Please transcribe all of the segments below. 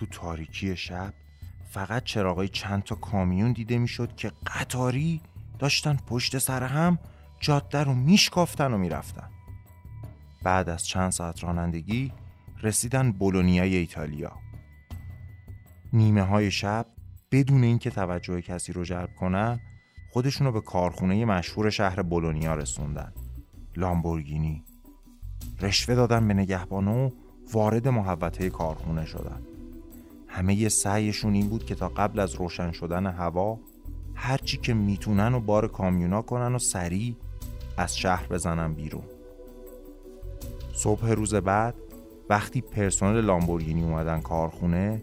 تو تاریکی شب فقط چراغای چند تا کامیون دیده می‌شد که قطاری داشتن پشت سر هم جاده رو میشکافتن و می‌رفتن. بعد از چند ساعت رانندگی رسیدن بولونیای ایتالیا. نیمه های شب بدون اینکه توجه کسی رو جلب کنن خودشونو به کارخونه مشهور شهر بولونیا رسوندن. لامبورگینی. رشوه دادن به نگهبانو و وارد محوطه کارخونه شدن. همه سعیشون این بود که تا قبل از روشن شدن هوا هرچی که می‌تونن و بار کامیونا کنن و سریع از شهر بزنن بیرون. صبح روز بعد وقتی پرسنل لامبورگینی اومدن کارخونه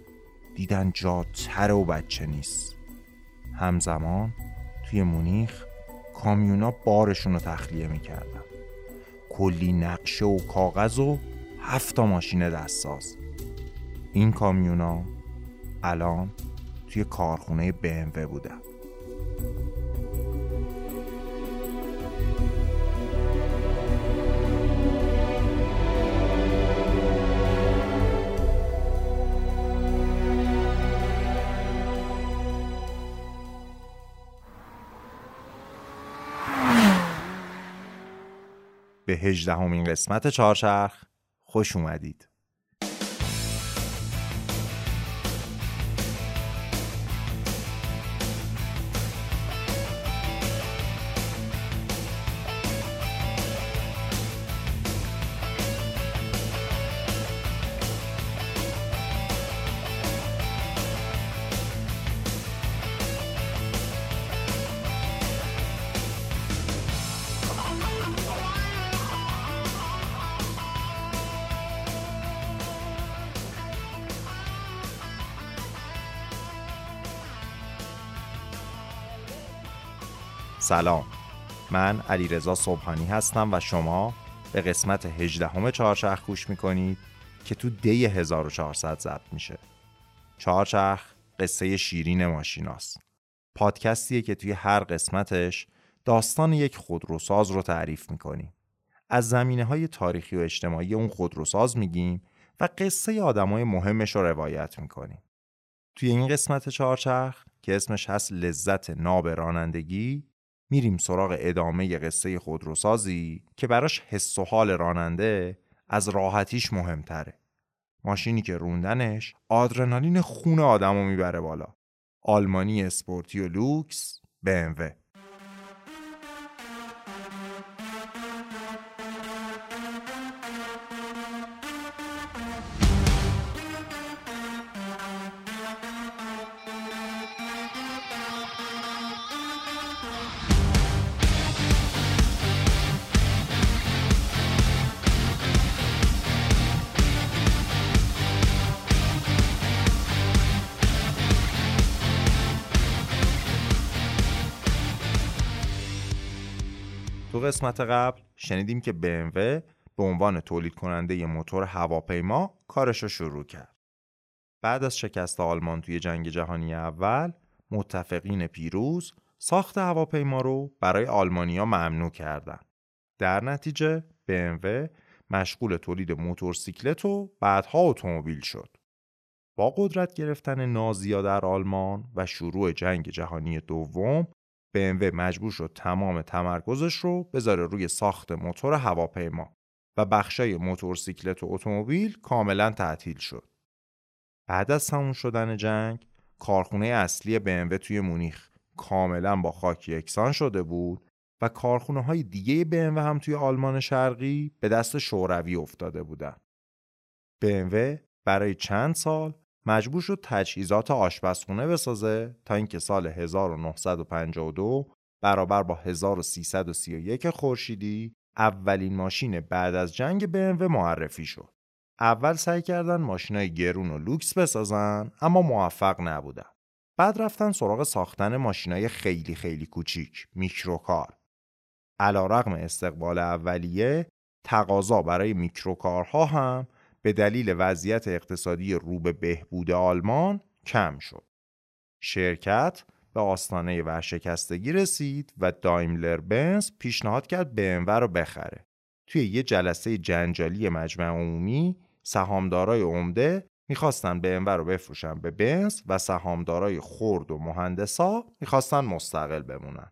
دیدن جا تره و بچه نیست. همزمان توی مونیخ کامیونا بارشون رو تخلیه می‌کردن. کلی نقشه و کاغذ و هفت ماشین دستساز. این کامیونا الان توی کارخونه BMW بودن به هجدهمین قسمت چهارچرخ خوش اومدید. سلام. من علیرضا صبحانی هستم و شما به قسمت 18 چهارچرخ گوش می‌کنید که تو دی 1400 ضبط میشه. چهارچرخ قصه شیرین ماشیناست. پادکستیه که توی هر قسمتش داستان یک خودروساز رو تعریف می‌کنیم. از زمینه های تاریخی و اجتماعی اون خودروساز میگیم و قصه آدمای مهمش رو روایت می‌کنیم. توی این قسمت چهارچرخ که اسمش هست لذت ناب رانندگی میریم سراغ ادامه قصه خودروسازی که براش حس و حال راننده از راحتیش مهمتره. ماشینی که روندنش آدرنالین خون آدمو می‌بره بالا. آلمانی اسپورتی و لوکس BMW قسمت قبل شنیدیم که BMW به عنوان تولید کننده موتور هواپیما کارش رو شروع کرد. بعد از شکست آلمان توی جنگ جهانی اول، متفقین پیروز ساخت هواپیما رو برای آلمانیا ممنوع کردند. در نتیجه BMW مشغول تولید موتورسیکلت و بعدها اتومبیل شد. با قدرت گرفتن نازیا در آلمان و شروع جنگ جهانی دوم BMW مجبور شد تمام تمرکزش رو بذاره روی ساخت موتور هواپیما و بخشای موتورسیکلت و اتومبیل کاملا تعطیل شد. بعد از تموم شدن جنگ، کارخونه اصلی BMW توی مونیخ کاملا با خاک یکسان شده بود و کارخونه های دیگه BMW هم توی آلمان شرقی به دست شوروی افتاده بودند. BMW برای چند سال مجبور شد تجهیزات آشپزخونه بسازه تا اینکه سال 1952 برابر با 1331 خورشیدی اولین ماشین بعد از جنگ BMW معرفی شد. اول سعی کردن ماشینای گرون و لوکس بسازن اما موفق نبودن. بعد رفتن سراغ ساختن ماشینای خیلی خیلی کوچیک، میکروکار. علا رقم استقبال اولیه، تقاضا برای میکروکارها هم به دلیل وضعیت اقتصادی رو به بهبود آلمان کم شد. شرکت به آستانه ورشکستگی رسید و دایملر بنز پیشنهاد کرد BMW رو بخره. توی یه جلسه جنجالی مجمع عمومی سهامدارای عمده می‌خواستن BMW رو بفروشن به بنز و سهامدارای خرد و مهندسا می‌خواستن مستقل بمونن.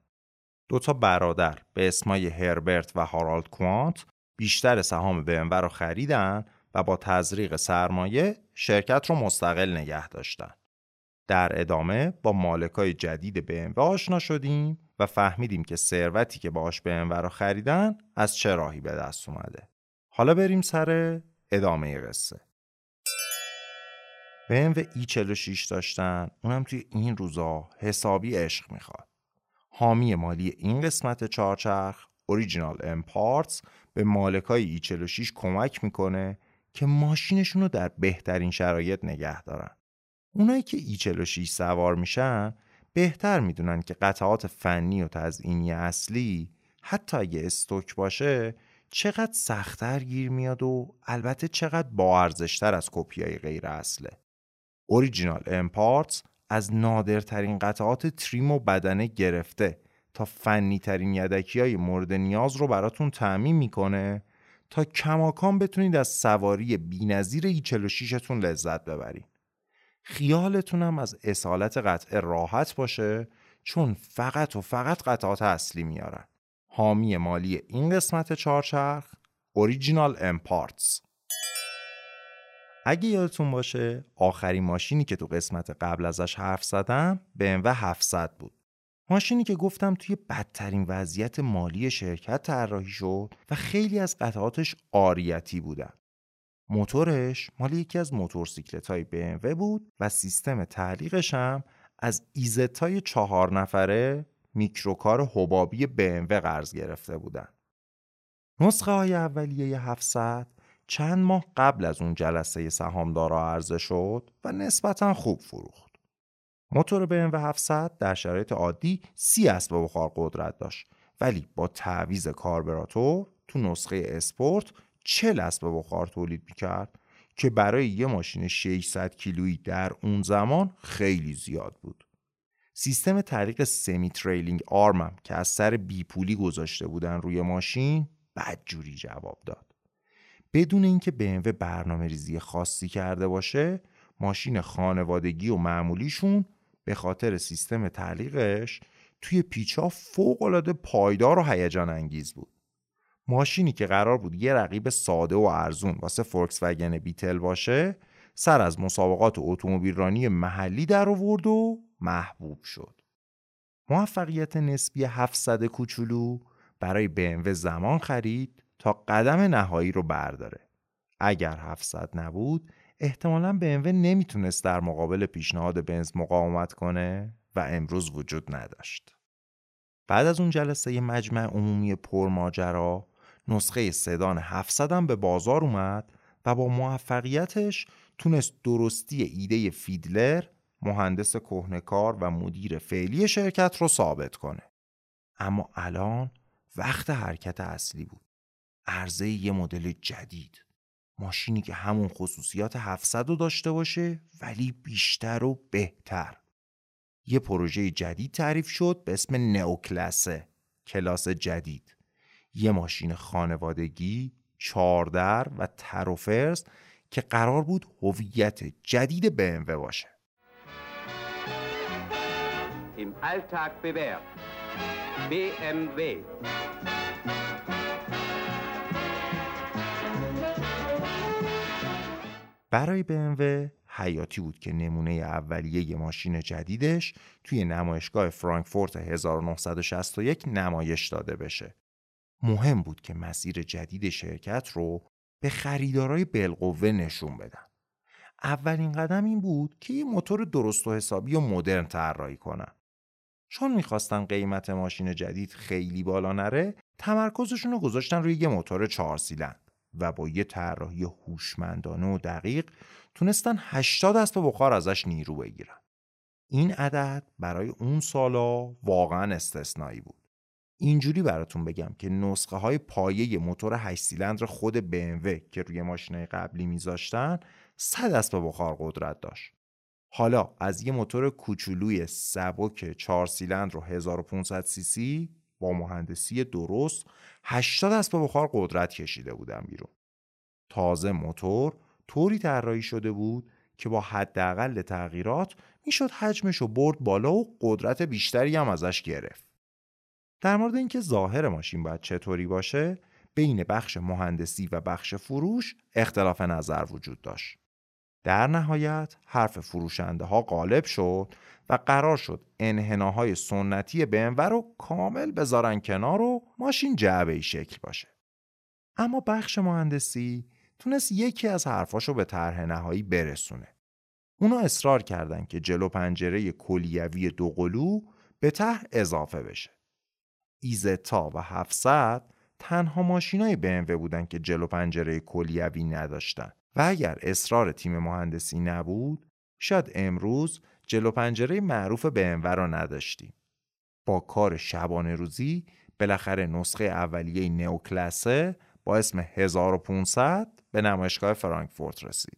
دوتا برادر به اسمای هربرت و هارالد کوانت بیشتر سهام BMW رو خریدن و با تزریق سرمایه شرکت رو مستقل نگه داشتن. در ادامه با مالکای جدید BMW آشنا شدیم و فهمیدیم که ثروتی که باش BMW رو خریدن از چه راهی به دست اومده. حالا بریم سر ادامه قصه. BMW E46 داشتن اونم توی این روزا حسابی عشق می‌خواد. حامی مالی این قسمت چهارچرخ اوریجینال امپارتس به مالکای E46 کمک می‌کنه که ماشینشون رو در بهترین شرایط نگه دارن. اونایی که E46 سوار میشن بهتر می‌دونن که قطعات فنی و تزئینی اصلی حتی اگه استوک باشه چقدر سختتر گیر میاد و البته چقدر با ارزشتر از کپیای غیر اصله. اوریجینال امپارتس از نادرترین قطعات تریم و بدنه گرفته تا فنی ترین یدکی های مورد نیاز رو براتون تعمین می‌کنه تا کماکان بتونید از سواری بینظیر ای 46 تون لذت ببرید. خیالتونم از اصالت قطعه راحت باشه چون فقط و فقط قطعات اصلی میارن. حامی مالی این قسمت چهارچرخ اوریجینال امپارتس اگه یادتون باشه آخرین ماشینی که تو قسمت قبل ازش حرف زدم BMW 700 بود. ماشینی که گفتم توی بدترین وضعیت مالی شرکت طراحی شد و خیلی از قطعاتش آریتی بودن. موتورش مال یکی از موتورسیکلت های BMW بود و سیستم تعلیقش هم از ایزتای چهار نفره میکروکار حبابی BMW قرض گرفته بودن. نسخه های اولیه 700 چند ماه قبل از اون جلسه سهامدارا عرضه شد و نسبتا خوب فروخت. موتور BMW 700 در شرایط عادی 30 اسب بخار قدرت داشت ولی با تعویز کاربراتور تو نسخه اسپورت 40 اسب بخار تولید می‌کرد که برای یه ماشین 600 کیلویی در اون زمان خیلی زیاد بود. سیستم طریق سمی تریلینگ آرمم که از سر بیپولی گذاشته بودن روی ماشین بدجوری جواب داد. بدون اینکه BMW برنامه ریزی خاصی کرده باشه ماشین خانوادگی و معمولیشون به خاطر سیستم تعلیقش توی پیچا فوق پایدار و هیجان انگیز بود. ماشینی که قرار بود یه رقیب ساده و ارزون واسه فولکس وگن بیتل باشه سر از مسابقات اتومبیل رانی محلی در آورد و محبوب شد. موفقیت نسبی 700 کوچولو برای BMW زمان خرید تا قدم نهایی رو برداره. اگر 700 نبود احتمالا BMW نمی‌تونست در مقابل پیشنهاد بنز مقاومت کنه و امروز وجود نداشت. بعد از اون جلسه مجمع عمومی پرماجرا نسخه سدان 700 هم به بازار اومد و با موفقیتش تونست درستی ایده فیدلر مهندس کهنکار و مدیر فعلی شرکت رو ثابت کنه. اما الان وقت حرکت اصلی بود. عرضه یه مدل جدید. ماشینی که همون خصوصیات 700 رو داشته باشه ولی بیشتر و بهتر. یه پروژه جدید تعریف شد به اسم نئوکلاسه کلاس جدید. یه ماشین خانوادگی، چاردر و تروفرز که قرار بود هویت جدید BMW باشه. Im Alltag bewährt. BMW. برای BMW حیاتی بود که نمونه اولیه ماشین جدیدش توی نمایشگاه فرانکفورت 1961 نمایش داده بشه. مهم بود که مسیر جدید شرکت رو به خریدارای بالقوه نشون بدن. اولین قدم این بود که یه موتور درست و حسابی و مدرن طراحی کنن. چون می‌خواستن قیمت ماشین جدید خیلی بالا نره، تمرکزشون رو گذاشتن روی یه موتور چهار سیلند و با یه طراحی هوشمندانه و دقیق تونستن 80 اسب بخار ازش نیرو بگیرن. این عدد برای اون سالا واقعا استثنایی بود. اینجوری براتون بگم که نسخه های پایه موتور 8 سیلندر خود BMW که روی ماشینای قبلی میذاشتن 100 اسب بخار قدرت داشت. حالا از یه موتور کوچولوی سبک 4 سیلندر و 1500 سی سی با مهندسی درست 80 اسب بخار قدرت کشیده بودن بیرون. تازه موتور طوری طراحی شده بود که با حداقل تغییرات می‌شد حجمش رو برد بالا و قدرت بیشتری هم ازش گرفت. در مورد اینکه ظاهر ماشین باید چطوری باشه بین بخش مهندسی و بخش فروش اختلاف نظر وجود داشت. در نهایت حرف فروشنده ها غالب شد و قرار شد انحناهای سنتی BMW رو کامل بذارن کنار و ماشین جعبه شکل باشه. اما بخش مهندسی تونست یکی از حرفاشو به طرح نهایی برسونه. اونا اصرار کردند که جلو پنجره کلیوی دوقلو به ته اضافه بشه. ایزتا و 700 تنها ماشینای BMW بودن که جلو پنجره کلیوی نداشتن و اگر اصرار تیم مهندسی نبود شاید امروز جلو پنجره معروف BMW را نداشتیم. با کار شبانه روزی بالاخره نسخه اولیه نئوکلاسه با اسم 1500 به نمایشگاه فرانکفورت رسید.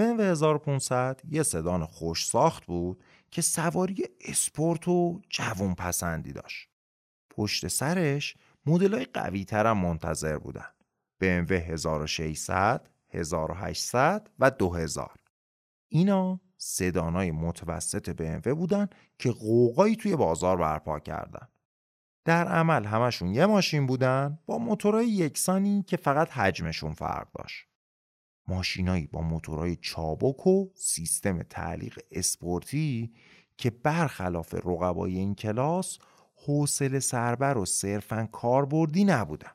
BMW 1500 یه سدان خوش ساخت بود که سواری اسپورت و جوون پسندی داشت. پشت سرش مدلای قوی ترم منتظر بودن. BMW 1600 1800 و 2000 اینا سدانای متوسط BMW بودن که قوقایی توی بازار برپا کردن. در عمل همشون یه ماشین بودن با موتورهای یکسانی که فقط حجمشون فرق داشت. ماشینایی با موتورهای چابک و سیستم تعلیق اسپورتی که برخلاف رقبای این کلاس حوصله سربر و صرفا کاربردی نبودن.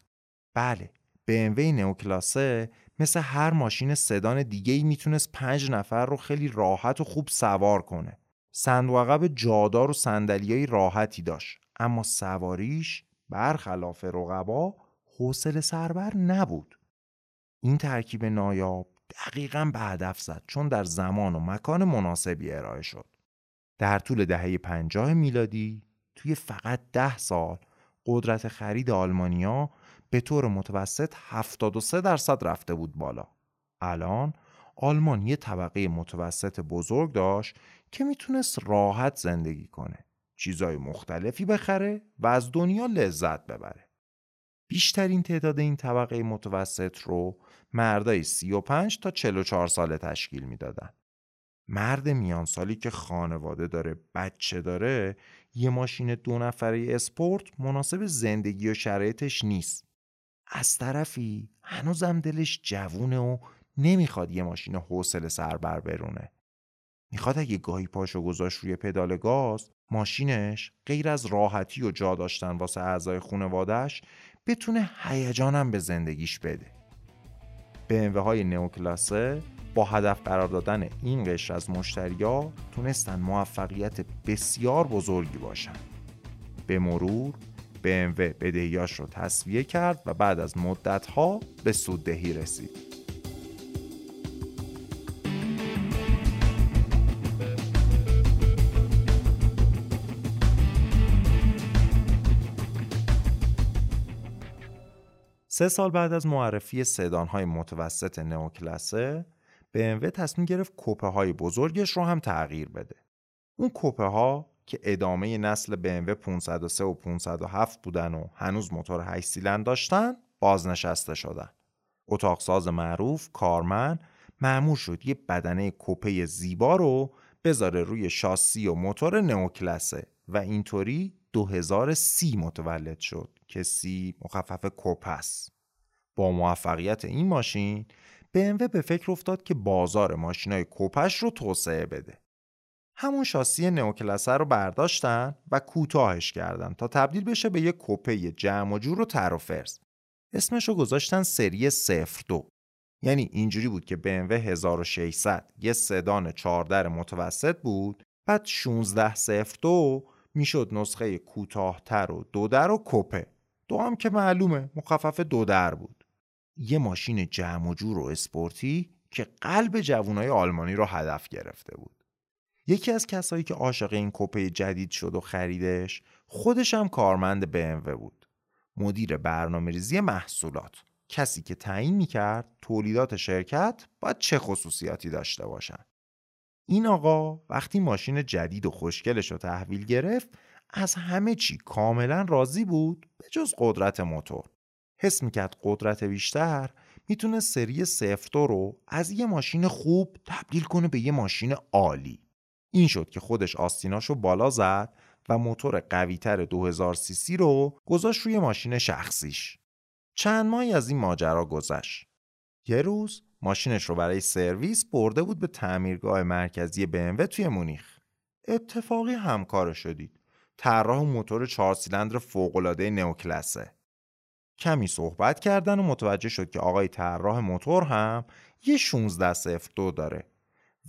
بله BMW نئوکلاسه مثل هر ماشین سدان دیگه ای می‌تونست پنج نفر رو خیلی راحت و خوب سوار کنه. صندوق جادار و صندلیای راحتی داشت اما سواریش برخلاف رقبا حوصله سربر نبود. این ترکیب نایاب دقیقا به هدف زد چون در زمان و مکان مناسبی ارائه شد. در طول دهه پنجاه میلادی توی فقط ده سال قدرت خرید آلمانیا به طور متوسط 73 درصد رفته بود بالا. الان آلمان یه طبقه متوسط بزرگ داشت که می‌تونست راحت زندگی کنه. چیزای مختلفی بخره و از دنیا لذت ببره. بیشترین تعداد این طبقه متوسط رو مردای 35 تا 44 ساله تشکیل می‌دادن. مرد میان سالی که خانواده داره بچه داره یه ماشین دو نفره اسپورت مناسب زندگی و شرایطش نیست از طرفی هنوزم دلش جوونه و نمی‌خواد یه ماشین حوصله سربر برونه. می‌خواد اگه گاهی پاشو گذاشت روی پدال گاز ماشینش غیر از راحتی و جا داشتن واسه اعضای خونوادش بتونه هیجانم به زندگیش بده. BMW های نئوکلاسه با هدف قرار دادن این قشر از مشتریا تونستن موفقیت بسیار بزرگی باشن. به مرور BMW بدهیاش رو تصویه کرد و بعد از مدتها به سوددهی رسید. سه سال بعد از معرفی های متوسط نئوکلاسه BMW تصمیم گرفت کوپه های بزرگش رو هم تغییر بده. اون کوپه ها که ادامه نسل BMW 503 و 507 بودن و هنوز موتور 8 سیلند داشتن بازنشسته شدن. اتاقساز معروف کارمن معمول شد یه بدنه کوپه زیبا رو بذاره روی شاسی و موتور نئوکلاسه و اینطوری 2030 متولد شد که سی مخفف کوپس. با موفقیت این ماشین BMW به فکر افتاد که بازار ماشینای کوپش رو توسعه بده. همون شاسی نئوکلاسه رو برداشتن و کوتاهش کردن تا تبدیل بشه به یه کوپه جمع و جور و تر و فرز. اسمش رو گذاشتن سری 02. یعنی اینجوری بود که BMW 1600 یه سدان 14 متوسط بود بعد 1602 می‌شد نسخه کوتاهتر و دو در و کوپه دو هم که معلومه مخفف دو در بود یه ماشین جمع و جور و اسپورتی که قلب جوانای آلمانی رو هدف گرفته بود یکی از کسایی که عاشق این کوپه جدید شد و خریدش خودش هم کارمند BMW بود. مدیر برنامه ریزی محصولات. کسی که تعیین می‌کرد تولیدات شرکت باید چه خصوصیاتی داشته باشن؟ این آقا وقتی ماشین جدید و خوشگلش رو تحویل گرفت از همه چی کاملا راضی بود به جز قدرت موتور. حس می‌کرد قدرت بیشتر می‌تونه سری صفر رو از یه ماشین خوب تبدیل کنه به یه ماشین عالی. این شد که خودش آستیناشو بالا زد و موتور قویتر 2000 سی سی رو گذاشت روی ماشین شخصیش. چند ماهی از این ماجرا گذشت. یه روز ماشینش رو برای سرویس برده بود به تعمیرگاه مرکزی BMW توی مونیخ. اتفاقی همکار شدید. طراح موتور چهار سیلندر فوق‌العاده نئوکلاسه کمی صحبت کردن و متوجه شد که آقای طراح موتور هم یه 16 صفر دو داره.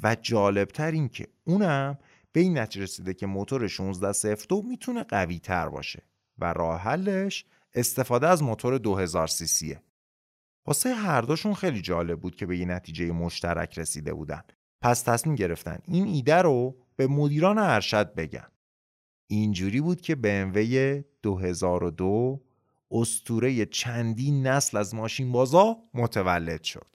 و جالبتر این که اونم به این نتیجه رسیده که موتور 16 صفر دو می‌تونه قوی تر باشه و راه حلش استفاده از موتور 2000 سی سیه. واسه هر دوشون خیلی جالب بود که به یه نتیجه مشترک رسیده بودن. پس تصمیم گرفتن این ایده رو به مدیران ارشد بگن. اینجوری بود که BMW 2002 استوره چندین نسل از ماشین بازا متولد شد.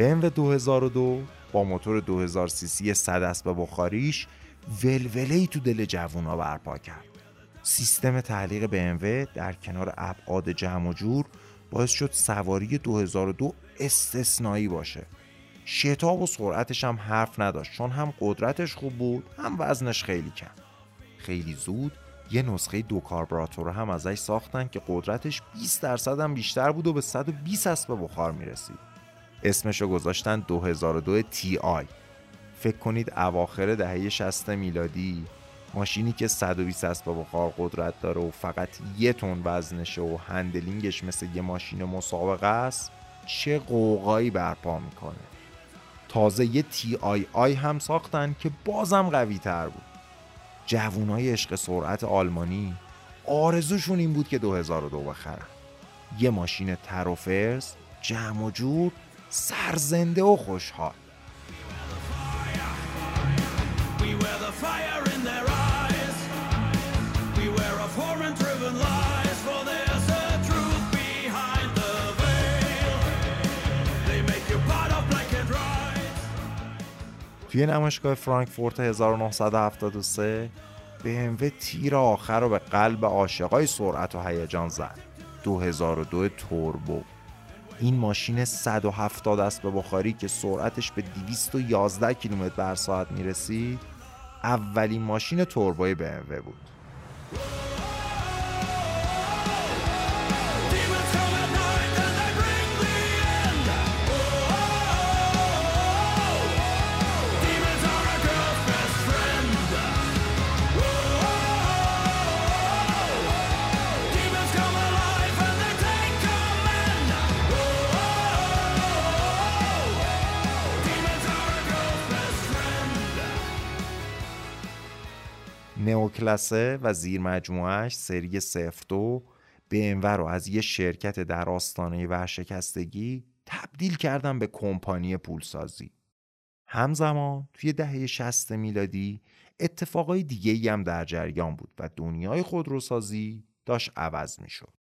BMW 2002 با موتور 2000 سی سی 100 اسب بخاریش ولوله ای تو دل جوونا برپا کرد. سیستم تعلیق BMW در کنار ابعاد جمع و جور باعث شد سواری 2002 استثنایی باشه. شتاب و سرعتش هم حرف نداشت چون هم قدرتش خوب بود هم وزنش خیلی کم. خیلی زود یه نسخه دو کاربراتور هم ازش ساختن که قدرتش 20 درصد هم بیشتر بود و به 120 اسب بخار می‌رسید. اسمشو گذاشتن 2002 TI. فکر کنید اواخر دهه 60 میلادی ماشینی که 120 اسب بخار قدرت داره و فقط یه تن وزنشه و handling ش مثل یه ماشین مسابقه است چه غوغایی برپا می‌کنه. تازه یه TII هم ساختن که بازم قوی تر بود. جوونای عشق سرعت آلمانی آرزوشون این بود که 2002 بخرن. یه ماشین تر و جمع و جور سرزنده و خوشحال. توی نمایشگاه فرانکفورت 1973 BMW تیر آخر رو به قلب عاشقای سرعت و هیجان زد. 2002 توربو. این ماشین 170 اسب بخاری که سرعتش به 211 کیلومتر بر ساعت می‌رسید. اولین ماشین توربوی BMW بود. نئوکلاسه و زیر مجموعش سری صفر دو BMW رو از یه شرکت در آستانه ورشکستگی تبدیل کردن به کمپانی پولسازی. همزمان توی دهه 60 میلادی اتفاقای دیگه هم در جریان بود و دنیای خودروسازی داشت عوض می شد.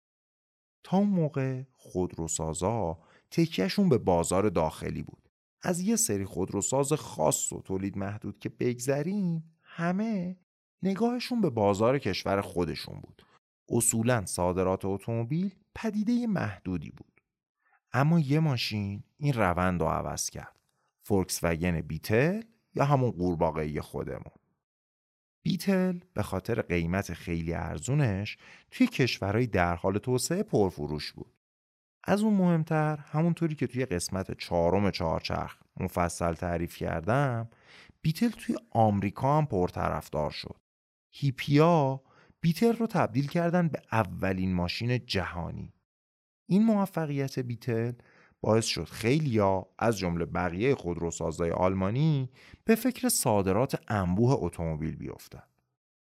تا اون موقع خودروسازا تکیهشون به بازار داخلی بود. از یه سری خودروساز خاص و تولید محدود که بگذریم همه نگاهشون به بازار کشور خودشون بود. اصولا صادرات اتومبیل پدیده محدودی بود. اما یه ماشین این روند رو عوض کرد. فولکس وگن بیتل یا همون قورباغه خودمون. بیتل به خاطر قیمت خیلی ارزونش توی کشورهای در حال توسعه پرفروش بود. از اون مهمتر همونطوری که توی قسمت چهارم چهارچرخ مفصل تعریف کردم بیتل توی آمریکا هم پرطرفدار شد. هیپیا بیتل رو تبدیل کردن به اولین ماشین جهانی این موفقیت بیتل باعث شد خیلیا از جمله بقیه خودروسازهای آلمانی به فکر صادرات انبوه اتومبیل بیفتن.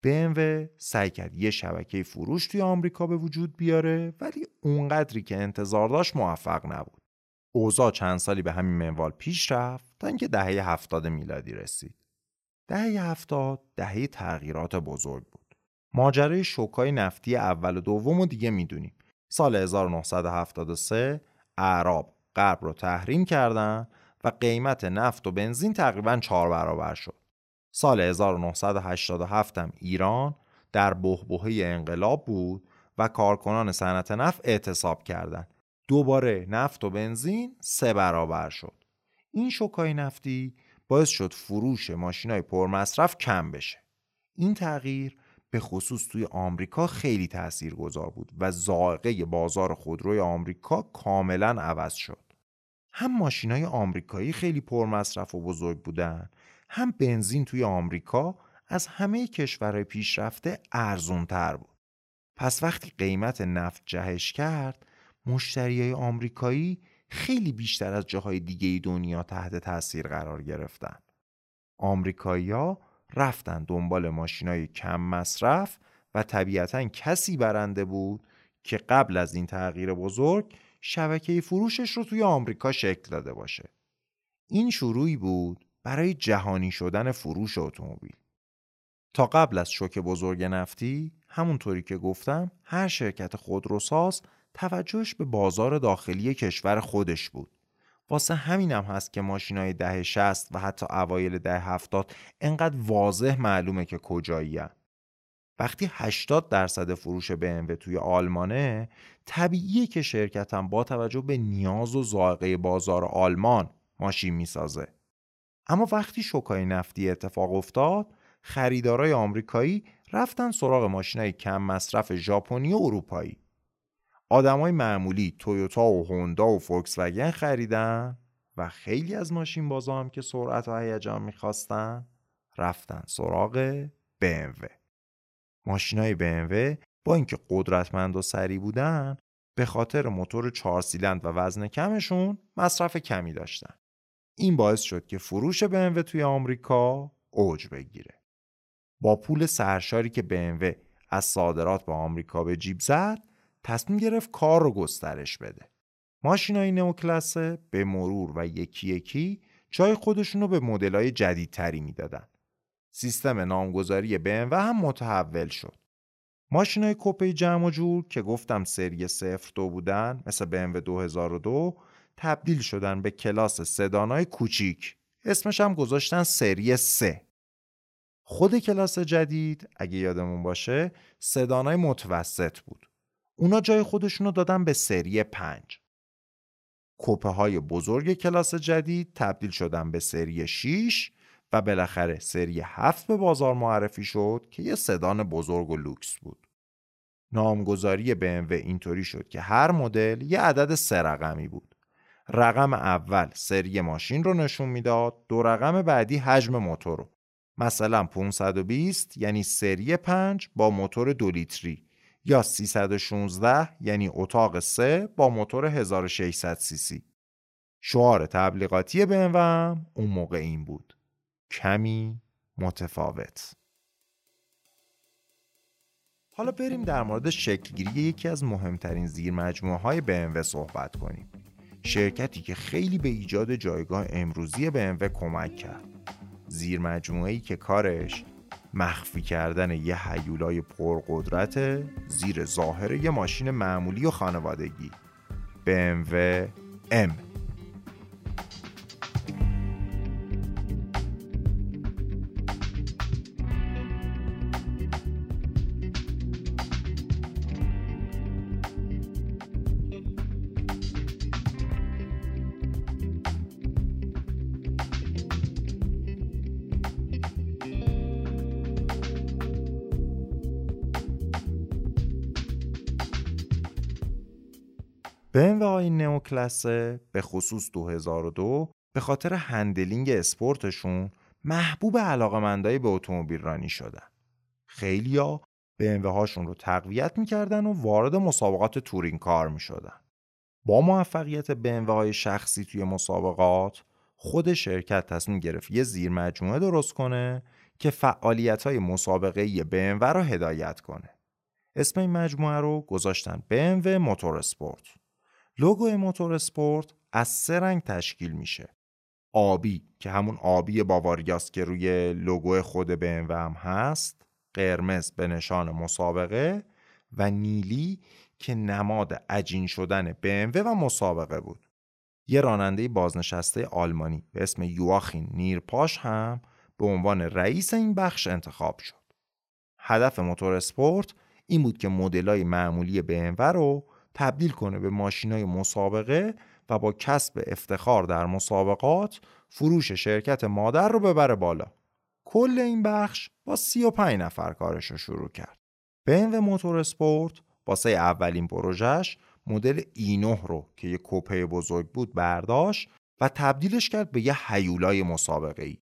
BMW سعی کرد یه شبکه فروش توی آمریکا به وجود بیاره ولی اونقدری که انتظار داشت موفق نبود. اوضاع چند سالی به همین منوال پیش رفت تا اینکه دهه هفتاد میلادی رسید. دهه هفتاد دهه تغییرات بزرگ بود. ماجرای شوکای نفتی اول و دوم و دیگه می‌دونیم. سال 1973 اعراب غرب رو تحریم کردن و قیمت نفت و بنزین تقریبا چهار برابر شد. سال 1987 هم ایران در بهبهه انقلاب بود و کارکنان صنعت نفت اعتصاب کردند. دوباره نفت و بنزین سه برابر شد. این شوکای نفتی باعث شد فروش ماشینای پرمصرف کم بشه. این تغییر به خصوص توی آمریکا خیلی تأثیر گذار بود و زائقه بازار خودروی آمریکا کاملا عوض شد. هم ماشینای آمریکایی خیلی پرمصرف و بزرگ بودن هم بنزین توی آمریکا از همه کشورهای پیشرفته ارزون تر بود. پس وقتی قیمت نفت جهش کرد مشتریای آمریکایی خیلی بیشتر از جاهای دیگه دنیا تحت تاثیر قرار گرفتن. آمریکایی‌ها رفتن دنبال ماشینای کم مصرف و طبیعتا کسی برنده بود که قبل از این تغییر بزرگ شبکه فروشش رو توی آمریکا شکل داده باشه. این شروعی بود برای جهانی شدن فروش اتومبیل. تا قبل از شوک بزرگ نفتی همونطوری که گفتم هر شرکت خودروساز توجهش به بازار داخلی کشور خودش بود. واسه همینم هست که ماشینای دهه 60 و حتی اوایل دهه 70 انقدر واضح معلومه که کجایی وقتی 80 درصد فروش BMW توی آلمانه طبیعیه که شرکتم با توجه به نیاز و ذائقه بازار آلمان ماشین می‌سازه. اما وقتی شوکای نفتی اتفاق افتاد خریدارای آمریکایی رفتن سراغ ماشینای کم مصرف ژاپنی و اروپایی. آدمای معمولی تویوتا و هوندا و فولکس وگن خریدن و خیلی از ماشین بازا هم که سرعت و هیجان می‌خواستن رفتن سراغ BMW. ماشینای BMW با اینکه قدرتمند و سریع بودن به خاطر موتور چهار سیلند و وزن کمشون مصرف کمی داشتن. این باعث شد که فروش BMW توی آمریکا اوج بگیره. با پول سرشاری که BMW از صادرات به آمریکا به جیب زد تصمیم گرفت کار رو گسترش بده. ماشینای نوکلاسه به مرور و یکی یکی جای خودشون رو به مدلای جدیدتری می‌دادن. سیستم نامگذاری BMW هم متحول شد. ماشینای کوپه جمع و جور که گفتم سری صفر دو بودن مثل BMW 2002 تبدیل شدن به کلاس سدانای کوچیک اسمش هم گذاشتن سری 3 خود کلاس جدید اگه یادمون باشه سدانای متوسط بود اونا جای خودشونو دادن به سری 5 کوپه های بزرگ کلاس جدید تبدیل شدن به سری 6 و بالاخره سری 7 به بازار معرفی شد که یه سدان بزرگ و لوکس بود. نامگذاری BMW اینطوری شد که هر مدل یه عدد سه رقمی بود. رقم اول سری ماشین رو نشون می‌داد دو رقم بعدی حجم موتور رو. مثلا 520 یعنی سری 5 با موتور دو لیتری. یا 316 یعنی اتاق 3 با موتور 1600 سی سی. شعار تبلیغاتی BMW اون موقع این بود. کمی متفاوت. حالا بریم در مورد شکلگیری یکی از مهمترین زیر مجموعه های BMW صحبت کنیم. شرکتی که خیلی به ایجاد جایگاه امروزی BMW کمک کرد. زیر ای که کارش مخفی کردن یه هیولای پرقدرت زیر ظاهر یه ماشین معمولی و خانوادگی. BMW M نئوکلاسه به خصوص 2002 به خاطر هندلینگ اسپورتشون محبوب علاقمندای به اتومبیل رانی شدن. خیلیا BMW هاشون رو تقویت می‌کردن و وارد مسابقات تورین کار می‌شدن. با موفقیت BMW های شخصی توی مسابقات خود شرکت تصمیم گرفت یه زیر مجموعه درست کنه که فعالیت های مسابقه BMW رو هدایت کنه. اسم این مجموعه رو گذاشتن BMW موتور اسپورت. لوگو موتور اسپورت از سه رنگ تشکیل میشه. آبی که همون آبی باواریاست که روی لوگو خود BMW هم هست قرمز به نشان مسابقه و نیلی که نماد عجین شدن BMW و مسابقه بود. یه راننده بازنشسته آلمانی به اسم یواخین نیرپاش هم به عنوان رئیس این بخش انتخاب شد. هدف موتور اسپورت این بود که مدلای معمولی BMW رو تبدیل کنه به ماشینای مسابقه و با کسب افتخار در مسابقات فروش شرکت مادر رو ببره بالا. کل این بخش با 35 نفر کارش رو شروع کرد. BMW موتور اسپورت واسه اولین پروژش مدل E9 رو که یه کوپه بزرگ بود برداشت و تبدیلش کرد به یه هیولای مسابقه ای.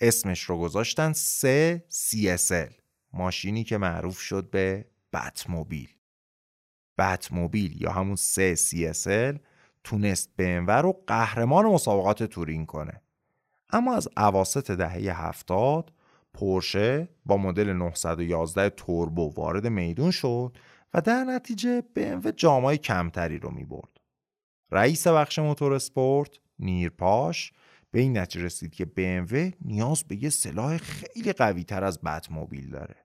اسمش رو گذاشتن 3 CSL ماشینی که معروف شد به بتموبیل. بتموبیل یا همون 3 CSL تونست BMW رو قهرمان مسابقات تورین کنه. اما از عواست دهه هفتاد پورشه با مدل 911 توربو وارد میدون شد و در نتیجه BMW جامای کمتری رو می برد. رئیس بخش موتور سپورت نیرپاش به این نتیجه رسید که BMW نیاز به یه سلاح خیلی قوی تر از بتموبیل داره.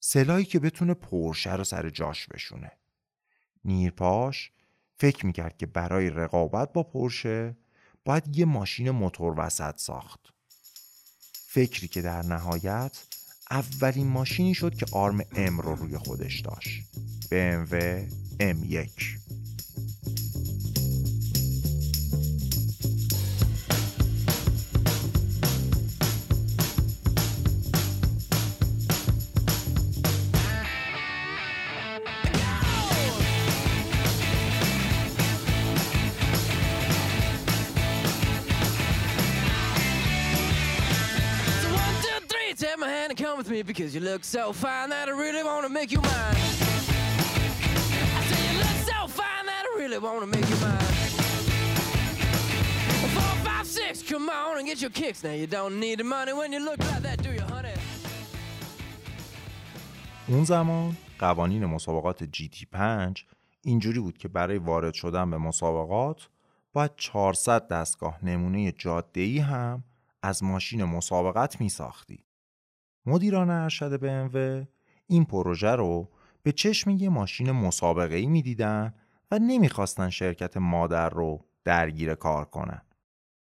سلاحی که بتونه پورشه رو سر جاش بشونه. نیرپاش فکر می‌کرد که برای رقابت با پرشه باید یه ماشین موتور وسط ساخت. فکری که در نهایت اولین ماشینی شد که آرم ام رو روی خودش داشت. BMW M1 because you look so fine that I really want to make you mine. I say you look so fine that I really want to make you mine. Four, five, six, come on and get your kicks. Now you don't need the money when you look like that, do you, honey? اون زمان قوانین مسابقات GT5 اینجوری بود که برای وارد شدن به مسابقات باید 400 دستگاه نمونه جاده‌ای هم از ماشین مسابقت می ساختی. مدیران ارشد BMW این پروژه رو به چشم یه ماشین مسابقه ای می‌دیدن و نمی‌خواستن شرکت مادر رو درگیر کار کنن.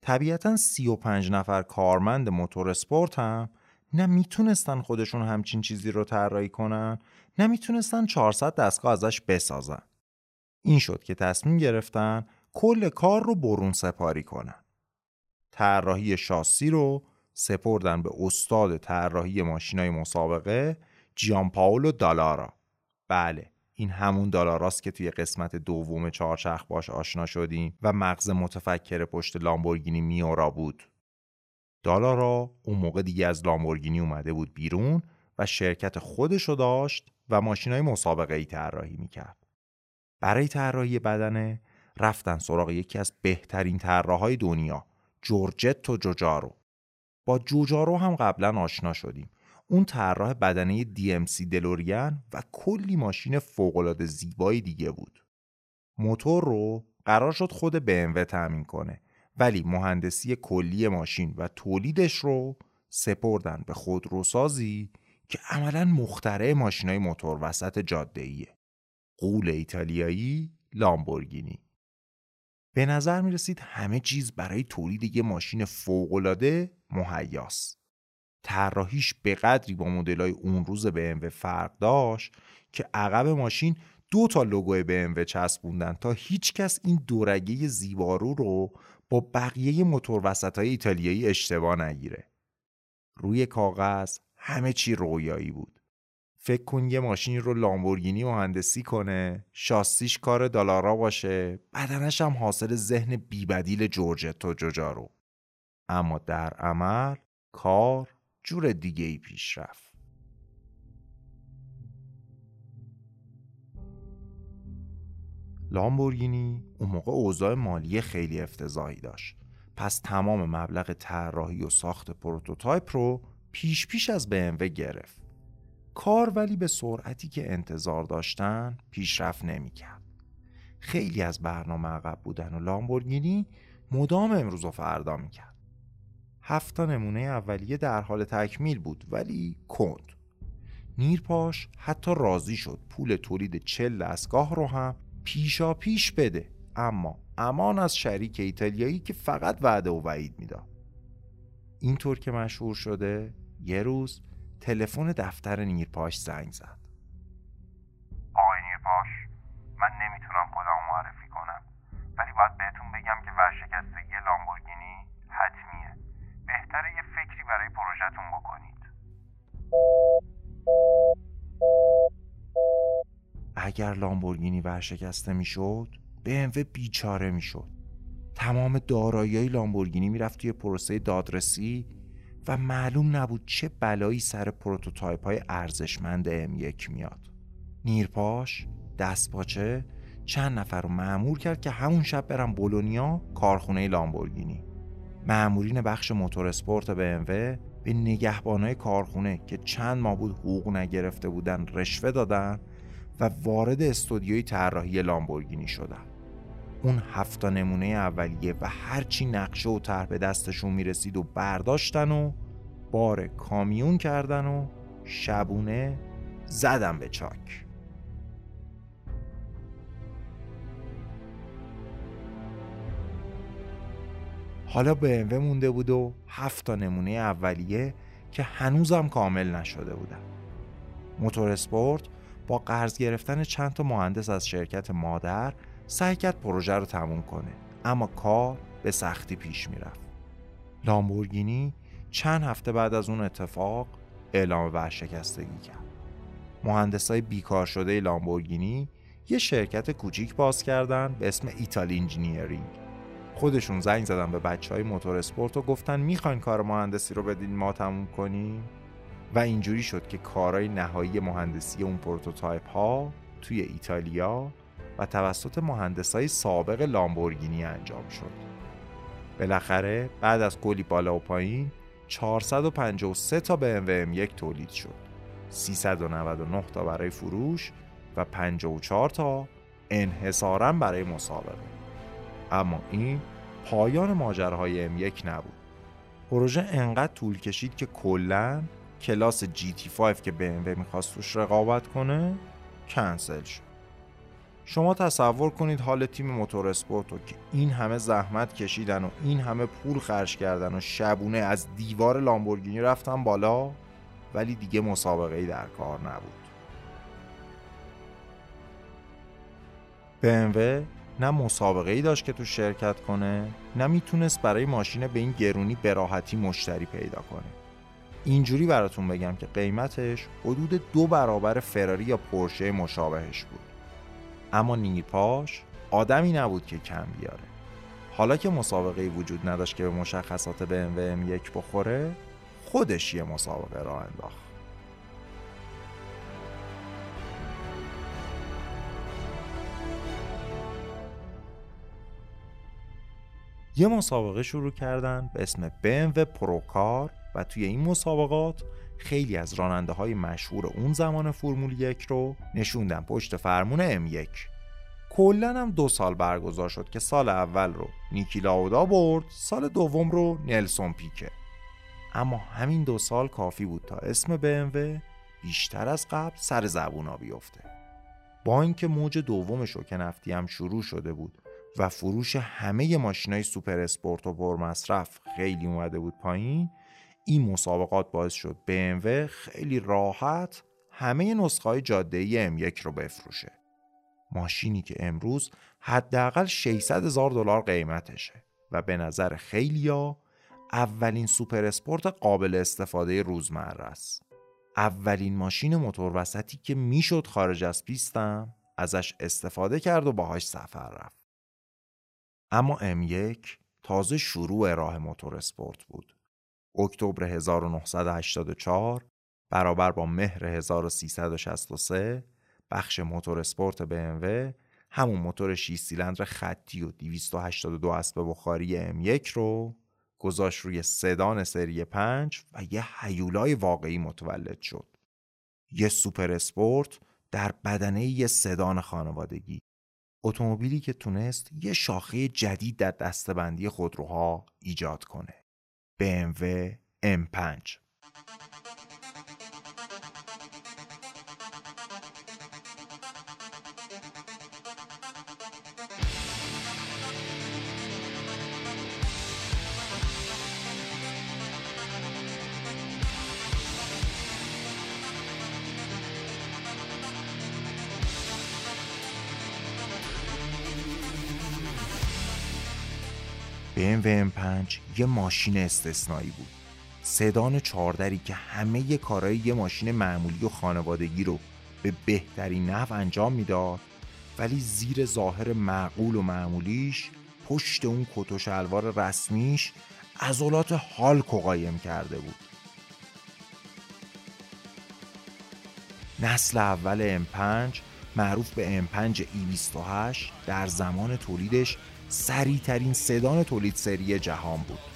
طبیعتا 35 نفر کارمند موتور سپورت هم نه می‌تونستن خودشون همچین چیزی رو طراحی کنن نه می‌تونستن 400 دستگاه ازش بسازن. این شد که تصمیم گرفتن کل کار رو برون سپاری کنن. طراحی شاسی رو سپردن به استاد طراحی ماشینای مسابقه جیان پاولو دالارا. بله این همون دالاراست که توی قسمت دوم چهارچرخ باش آشنا شدیم و مغز متفکر پشت لامبورگینی میورا بود. دالارا اون موقع دیگه از لامبورگینی اومده بود بیرون و شرکت خودشو داشت و ماشینای مسابقه ای طراحی می‌کرد. برای طراحی بدنه رفتن سراغ یکی از بهترین طراحهای دنیا جورجتو جوجارو. با جوجارو هم قبلا آشنا شدیم. اون طراح بدنه DMC دلوریان و کلی ماشین فوقالعاده زیبایی دیگه بود. موتور رو قرار شد خود BMW تأمین کنه ولی مهندسی کلی ماشین و تولیدش رو سپردن به خودروسازی که عملا مخترع ماشینای موتور وسط جاده قول ایتالیایی لامبورگینی. به نظر می رسید همه چیز برای تولید یه ماشین فوقالعاده مهیاست. طراحیش به قدری با مدلای اون روز BMW فرق داشت که عقب ماشین دو تا لوگو BMW چسبوندن تا هیچ کس این دورگه زیبارو رو با بقیه موتور وسط های ایتالیایی اشتباه نگیره. روی کاغذ همه چی رویایی بود. فکر کن یه ماشینی رو لامبورگینی مهندسی کنه شاستیش کار دلارا باشه بدنش هم حاصل ذهن بیبدیل جورجتو جوجارو اما در عمل کار جور دیگه ای پیش رفت. لامبورگینی اون موقع اوضاع مالی خیلی افتضاحی داشت. پس تمام مبلغ طراحی و ساخت prototype رو پیش پیش از BMW گرفت. کار ولی به سرعتی که انتظار داشتن پیشرفت نمی‌کرد. خیلی از برنامه عقب بودن و لامبورگینی مدام امروز و فردا می‌کرد. هفتا نمونه اولیه در حال تکمیل بود ولی کند. نیرپاش حتی راضی شد پول تولید چل دستگاه رو هم پیشا پیش بده اما امان از شریک ایتالیایی که فقط وعده و وعید می‌داد. اینطور که مشهور شده یه روز تلفن دفتر نیرپاش زنگ زد. آقای نیرپاش من نمی‌تونم خودم معرفی کنم. ولی باید بهتون بگم که ورشکستگی لامبورگینی حتمیه. بهتره یه فکری برای پروژهتون بکنید. اگر لامبورگینی ورشکسته می‌شد BMW بیچاره می‌شد. تمام دارایی لامبورگینی می‌رفت توی پروسه دادرسی و معلوم نبود چه بلایی سر prototype های ارزشمند M1 میاد. نیرپاش دستپاچه چند نفر رو مأمور کرد که همون شب برن بولونیا کارخونه لامبورگینی. مأمورین بخش Motorsport BMW به نگهبانای کارخونه که چند ماه بود حقوق نگرفته بودن رشوه دادن و وارد استودیوی طراحی لامبورگینی شدن. اون هفتا نمونه اولیه و هرچی نقشه و طرح به دستشون می‌رسید و برداشتن و بار کامیون کردن و شبونه زدن به چاک. حالا BMW مونده بود و هفت تا نمونه اولیه که هنوزم کامل نشده بودن. Motorsport با قرض گرفتن چند تا مهندس از شرکت مادر سعی کرد پروژه رو تموم کنه اما کار به سختی پیش می‌رفت. لامبورگینی چند هفته بعد از اون اتفاق اعلام ورشکستگی کرد. مهندسای بیکار شده لامبورگینی یه شرکت کوچیک باز کردن به اسم Ital Engineering. خودشون زنگ زدن به بچه های Motorsport و گفتن می‌خواین کار مهندسی رو بدین ما تموم کنیم؟ و اینجوری شد که کارهای نهایی مهندسی اون prototype ها توی ایتالیا و توسط مهندسای سابق لامبورگینی انجام شد. بالاخره بعد از کلی بالا و پایین 453 تا BMW M1 تولید شد. 399 تا برای فروش و 54 تا انحصارا برای مسابقه. اما این پایان ماجراهای M1 نبود. پروژه انقدر طول کشید که کلا کلاس GT5 که BMW می‌خواست توش رقابت کنه کنسل شد. شما تصور کنید حال تیم موتور اسپورت رو که این همه زحمت کشیدن و این همه پول خرج کردن و شبونه از دیوار لامبورگینی رفتن بالا ولی دیگه مسابقه ای در کار نبود. BMW نه مسابقه ای داشت که تو شرکت کنه نه می‌تونست برای ماشین به این گرونی به راحتی مشتری پیدا کنه. اینجوری براتون بگم که قیمتش حدود دو برابر فراری یا پورشه مشابهش بود. اما نیرپاش آدمی نبود که کم بیاره. حالا که مسابقه وجود نداشت که به مشخصات BMW M1 بخوره خودش یه مسابقه را انداخت. یه مسابقه شروع کردن به اسم BMW پروکار و توی این مسابقات خیلی از راننده های مشهور اون زمان فرمول یک رو نشوندن. پشت فرمون M1 کلا هم دو سال برگزار شد که سال اول رو نیکی لاودا برد سال دوم رو نلسون پیکه. اما همین دو سال کافی بود تا اسم BMW بیشتر از قبل سر زبونا بیفته. با اینکه موج دوم شوک نفتی هم شروع شده بود و فروش همه ماشینای سوپر اسپورت و پرمصرف خیلی اومده بود پایین این مسابقات باعث شد BMW خیلی راحت همه نسخه های جاده ای M1 رو بفروشه ماشینی که امروز حداقل 600 هزار دلار قیمتشه و به نظر خیلیا اولین سوپر اسپورت قابل استفاده روزمره است. اولین ماشین موتور وسطی که می‌شد خارج از پیستم ازش استفاده کرد و باهاش سفر رفت. اما M1 تازه شروع راه motorsport بود. اکتبر 1984 برابر با مهر 1363 بخش motorsport BMW همون موتور 6 سیلندر خطی و 282 اسب بخاری M1 رو گذاشت روی سدان سری 5 و یه هیولای واقعی متولد شد. یه super sport در بدنه یه سدان خانوادگی. اتومبیلی که تونست یه شاخه جدید در دستبندی خودروها ایجاد کنه BMW M5 BMW M5 یه ماشین استثنایی بود. سدان چهاردری که همه کارهای یه ماشین معمولی و خانوادگی رو به بهترین نحو انجام می‌داد ولی زیر ظاهر معقول و معمولیش پشت اون کت و شلوار رسمیش عضلات هالک قایم کرده بود. نسل اول M5 معروف به M5 E28 در زمان تولیدش سریعترین سدان تولید سری جهان بود.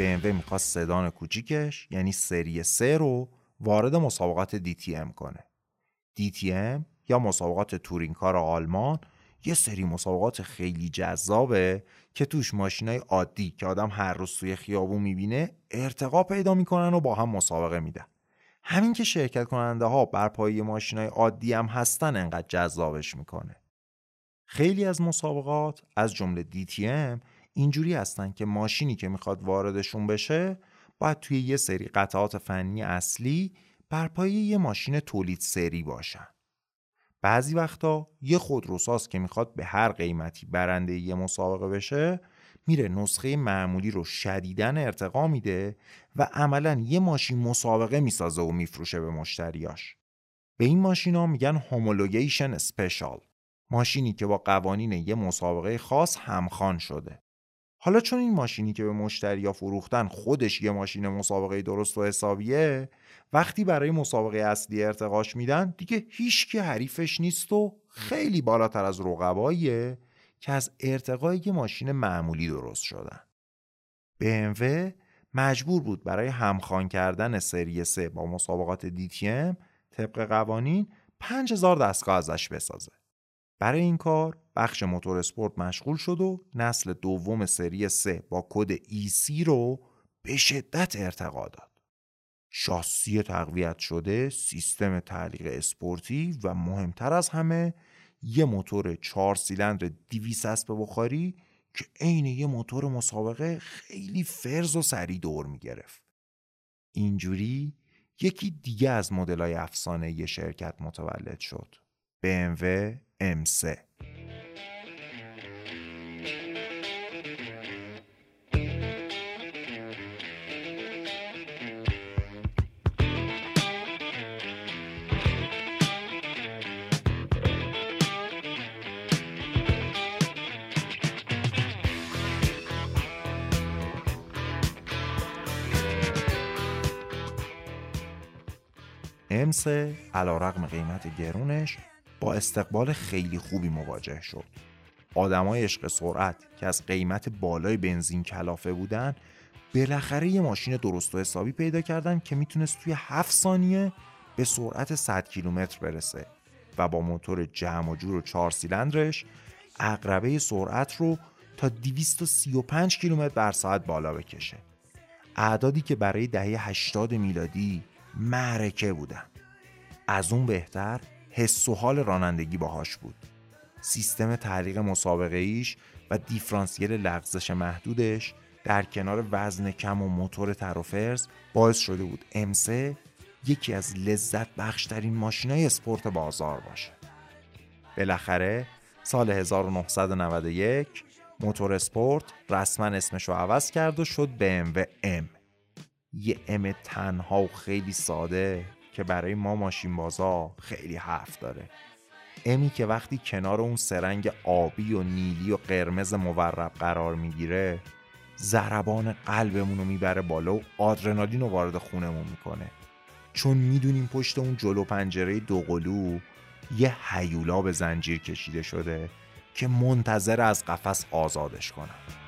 BMW می‌خواست سدان کوچیکش یعنی سری 3 رو وارد مسابقات DTM کنه. DTM یا مسابقات تورینکار آلمان یه سری مسابقات خیلی جذابه که توش ماشینای عادی که آدم هر روز توی خیابون می‌بینه ارتقا پیدا می‌کنن و با هم مسابقه میدن. همین که شرکت کننده ها بر پایه ماشینای عادی هم هستن انقدر جذابش می‌کنه. خیلی از مسابقات از جمله DTM اینجوری هستن که ماشینی که می‌خواد واردشون بشه باید توی یه سری قطعات فنی اصلی بر یه ماشین تولید سری باشن. بعضی وقتا یه خودروساز که می‌خواد به هر قیمتی برنده یه مسابقه بشه میره نسخه معمولی رو شدیدن ارتقا میده و عملا یه ماشین مسابقه می‌سازه و میفروشه به مشتریاش. به این ماشینا میگن هومولوگیشن اسپشال. ماشینی که با قوانین یه مسابقه خاص همخوان شده. حالا چون این ماشینی که به مشتریا فروختن خودش یه ماشین مسابقه درست و حسابیه وقتی برای مسابقه اصلی ارتقاش میدن دیگه هیچ که حریفش نیست و خیلی بالاتر از رقباییه که از ارتقای یه ماشین معمولی درست شدن. BMW مجبور بود برای همخوان کردن سری 3 با مسابقات DTM طبق قوانین 5000 دستگاه ازش بسازه. برای این کار بخش motorsport مشغول شد و نسل دوم سری 3 با کد E30 رو به شدت ارتقا داد. شاسی تقویت شده، سیستم تعلیق اسپورتی و مهمتر از همه یه موتور چهار سیلندر 200 اسب بخاری که عین یه موتور مسابقه خیلی فرز و سریع دور می‌گرفت. اینجوری یکی دیگه از مدل‌های افسانه شرکت متولد شد. BMW M3 امس علا رقم قیمت گرونش. با استقبال خیلی خوبی مواجه شد. آدمای عشق سرعت که از قیمت بالای بنزین کلافه بودن بالاخره یه ماشین درست و حسابی پیدا کردن که می‌تونست توی 7 ثانیه به سرعت 100 کیلومتر برسه و با موتور جمع و جور و 4 سیلندرش اقربه سرعت رو تا 235 کیلومتر بر ساعت بالا بکشه. اعدادی که برای دهه 80 میلادی معرکه بودن. از اون بهتر حس و حال رانندگی باهاش بود. سیستم تعلیق مسابقه ایش و دیفرانسیل لغزش محدودش در کنار وزن کم و موتور تر و فرز باعث شده بود امسه یکی از لذت بخشترین ماشینای اسپورت بازار باشه. بالاخره سال 1991 موتور اسپورت رسما اسمش رو عوض کرد و شد BMW M. یه ام تنها و خیلی ساده. که برای ما ماشین بازا خیلی حرف داره. امی که وقتی کنار اون سرنگ آبی و نیلی و قرمز مورب قرار می‌گیره ضربان قلبمون رو می‌بره بالا و آدرنالین رو وارد خونمون می‌کنه. چون می‌دونیم پشت اون جلو پنجره دوقلو یه حیولا به زنجیر کشیده شده که منتظر از قفس آزادش کنن.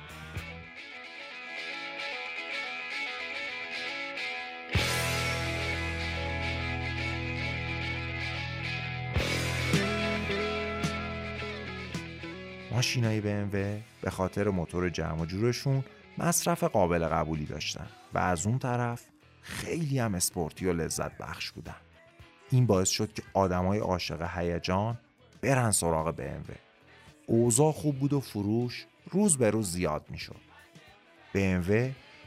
ماشینای BMW به خاطر موتور جمع و جورشون مصرف قابل قبولی داشتن و از اون طرف خیلی هم اسپورتی و لذت بخش بودن. این باعث شد که آدمای عاشق هیجان برن سراغ BMW اوضاع خوب بود و فروش روز به روز زیاد می‌شد. BMW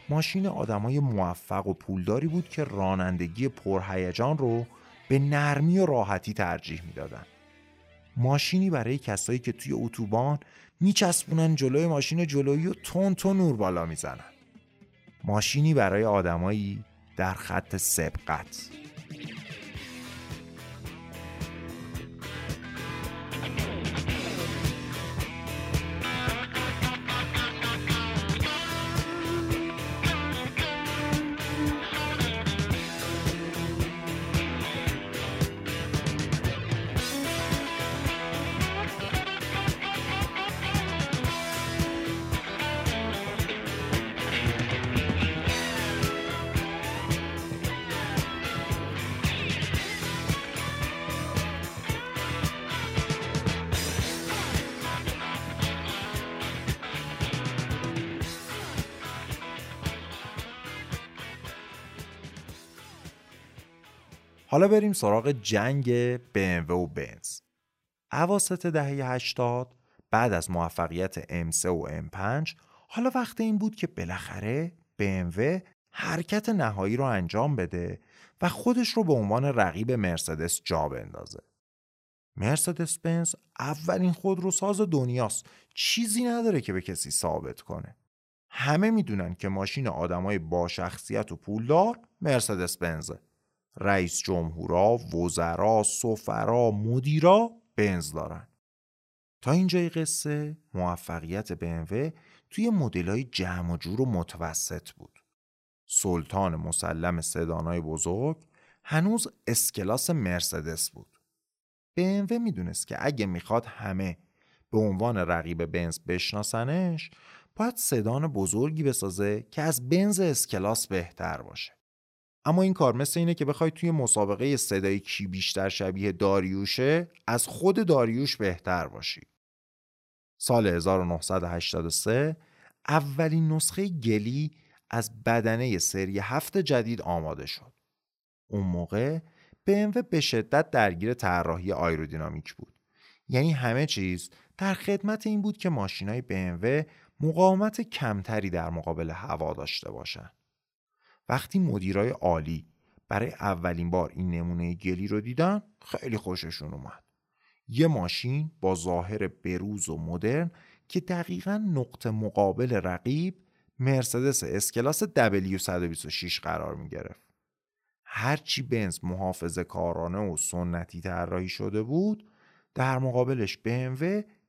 ماشین آدمای موفق و پولداری بود که رانندگی پرهیجان رو به نرمی و راحتی ترجیح می‌دادن. ماشینی برای کسایی که توی اتوبان میچسبونن جلوی ماشین جلویی و تون تون نور بالا می‌زنن. ماشینی برای آدمایی در خط سبقت. حالا بریم سراغ جنگ BMW و بنز. اواسط دهه 80 بعد از موفقیت M3 و M5 حالا وقت این بود که بالاخره BMW حرکت نهایی رو انجام بده و خودش رو به عنوان رقیب مرسدس جا بندازه. مرسدس بنز اولین خودروساز دنیاست. چیزی نداره که به کسی ثابت کنه. همه می‌دونن که ماشین آدمای با شخصیت و پولدار مرسدس بنزه. رئیس جمهورا، وزرا، سفرا، مدیرا بنز دارن. تا اینجای قصه موفقیت BMW توی مدلای جمع و جور و متوسط بود. سلطان مسلم سدانای بزرگ هنوز اسکلاس مرسدس بود. BMW می‌دونست که اگه می‌خواد همه به عنوان رقیب بنز بشناسنش باید سدان بزرگی بسازه که از بنز اسکلاس بهتر باشه. اما این کار مثل اینه که بخوای توی مسابقه صدای کی بیشتر شبیه داریوشه از خود داریوش بهتر باشی. سال 1983 اولین نسخه گلی از بدنه سری هفت جدید آماده شد. اون موقع BMW به شدت درگیر طراحی آیرودینامیک بود. یعنی همه چیز در خدمت این بود که ماشینای BMW مقاومت کمتری در مقابل هوا داشته باشند. وقتی مدیرای عالی برای اولین بار این نمونه گلی رو دیدن خیلی خوششون اومد. یه ماشین با ظاهر بروز و مدرن که دقیقا نقطه مقابل رقیب مرسدس اسکلاس W126 قرار می گرفت. هرچی بنز محافظه کارانه و سنتی طراحی شده بود در مقابلش BMW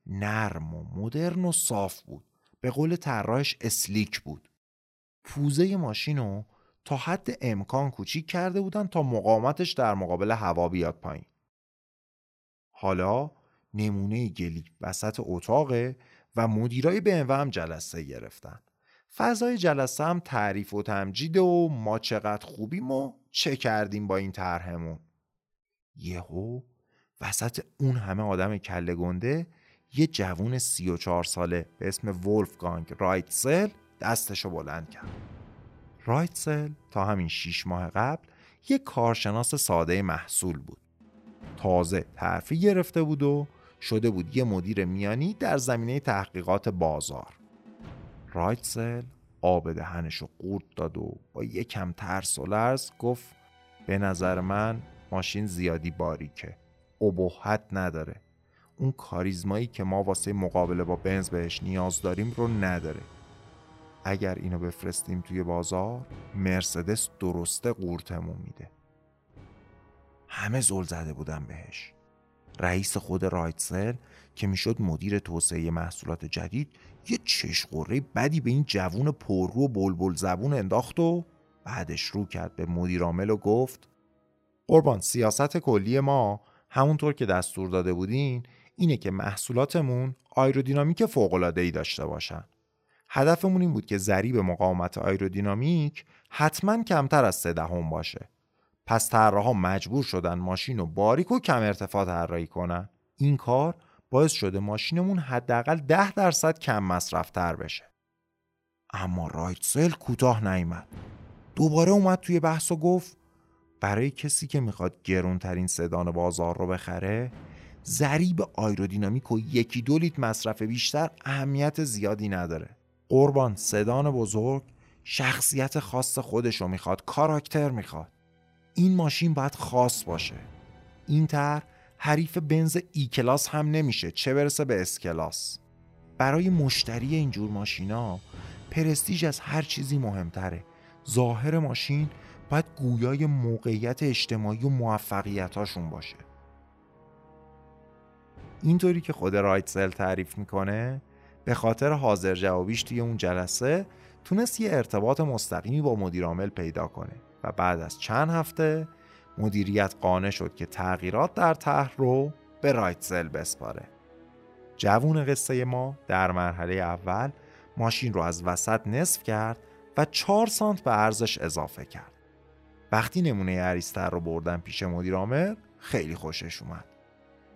نرم و مدرن و صاف بود. به قول طراحش اسلیک بود. پوزه ماشین رو تا حد امکان کوچیک کرده بودن تا مقاومتش در مقابل هوا بیاد پایین. حالا نمونه گلی وسط اتاقه و مدیرای BMW هم جلسه گرفتن. فضای جلسه هم تعریف و تمجید و ما چقدر خوبیم و چه کردیم با این طرحمون. یهو وسط اون همه آدم کله گنده یه جوون سی و چهار ساله به اسم ولفگانگ رایتسل دستشو بلند کرد. رایتسل تا همین شیش ماه قبل یک کارشناس ساده محصول بود. تازه ترفیع گرفته بود و شده بود یه مدیر میانی در زمینه تحقیقات بازار. رایتسل آب دهنشو قورت داد و با یکم ترس و لرز گفت به نظر من ماشین زیادی باریکه ابهت نداره اون کاریزمایی که ما واسه مقابله با بنز بهش نیاز داریم رو نداره اگر اینو بفرستیم توی بازار مرسدس درسته قورتمون میده همه زل زده بودن بهش رئیس خود رایتسل که می‌شد مدیر توسعه محصولات جدید یه چشقوره بدی به این جوون پررو و بلبل زبون انداخت و بعدش رو کرد به مدیرامل و گفت قربان سیاست کلی ما همونطور که دستور داده بودین اینه که محصولاتمون آیرودینامیک فوق‌العاده‌ای داشته باشن. هدفمون این بود که ضریب مقاومت آیرودینامیک حتما کمتر از سه دهم باشه. پس طراحا مجبور شدن ماشین رو باریک و کم ارتفاع طراحی کنن. این کار باعث شده ماشینمون حداقل ده درصد کم مصرفتر بشه. اما رایتسل کوتاه نیامد. دوباره اومد توی بحث و گفت برای کسی که می‌خواد گرونترین سدان بازار رو بخره ضریب آیرودینامیک و یکی دو لیتر مصرف بیشتر اهمیت زیادی نداره قربان سدان بزرگ شخصیت خاص خودشو می‌خواد کاراکتر می‌خواد. این ماشین باید خاص باشه. اینطوری حریف بنز E-Class هم نمیشه چه برسه به S-Class برای مشتری اینجور ماشینا پرستیژ از هر چیزی مهمتره. ظاهر ماشین باید گویای موقعیت اجتماعی و موفقیتاشون باشه. اینطوری که خود رایتزل تعریف می‌کنه به خاطر حاضر جوابیش توی اون جلسه تونست یه ارتباط مستقیمی با مدیرعامل پیدا کنه و بعد از چند هفته مدیریت قانع شد که تغییرات در طرح رو به رایتزل بسپاره. جوون قصه ما در مرحله اول ماشین رو از وسط نصف کرد و 4 سانت به ارزش اضافه کرد. وقتی نمونه عریستر رو بردن پیش مدیر خیلی خوشش اومد.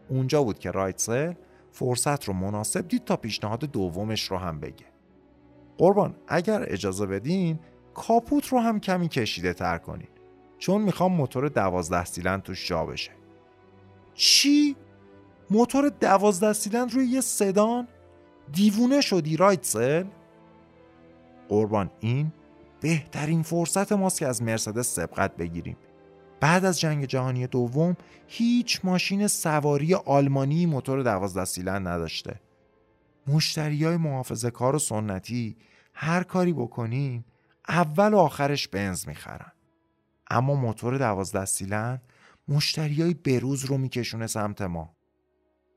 اونجا بود که رایتسل فرصت رو مناسب دید تا پیشنهاد دومش رو هم بگه قربان اگر اجازه بدین کاپوت رو هم کمی کشیده تر کنین چون می‌خوام موتور دوازده سیلند توش جا بشه چی؟ موتور دوازده سیلند روی یه سدان؟ دیوونه شدی رایتسل؟ قربان این بهترین فرصت ماست که از مرسدس سبقت بگیریم بعد از جنگ جهانی دوم هیچ ماشین سواری آلمانی موتور دوازده سیلند نداشته. مشتری های محافظه کار و سنتی هر کاری بکنیم اول و آخرش بنز می‌خرن. اما موتور دوازده سیلند مشتری های بروز رو میکشونه سمت ما.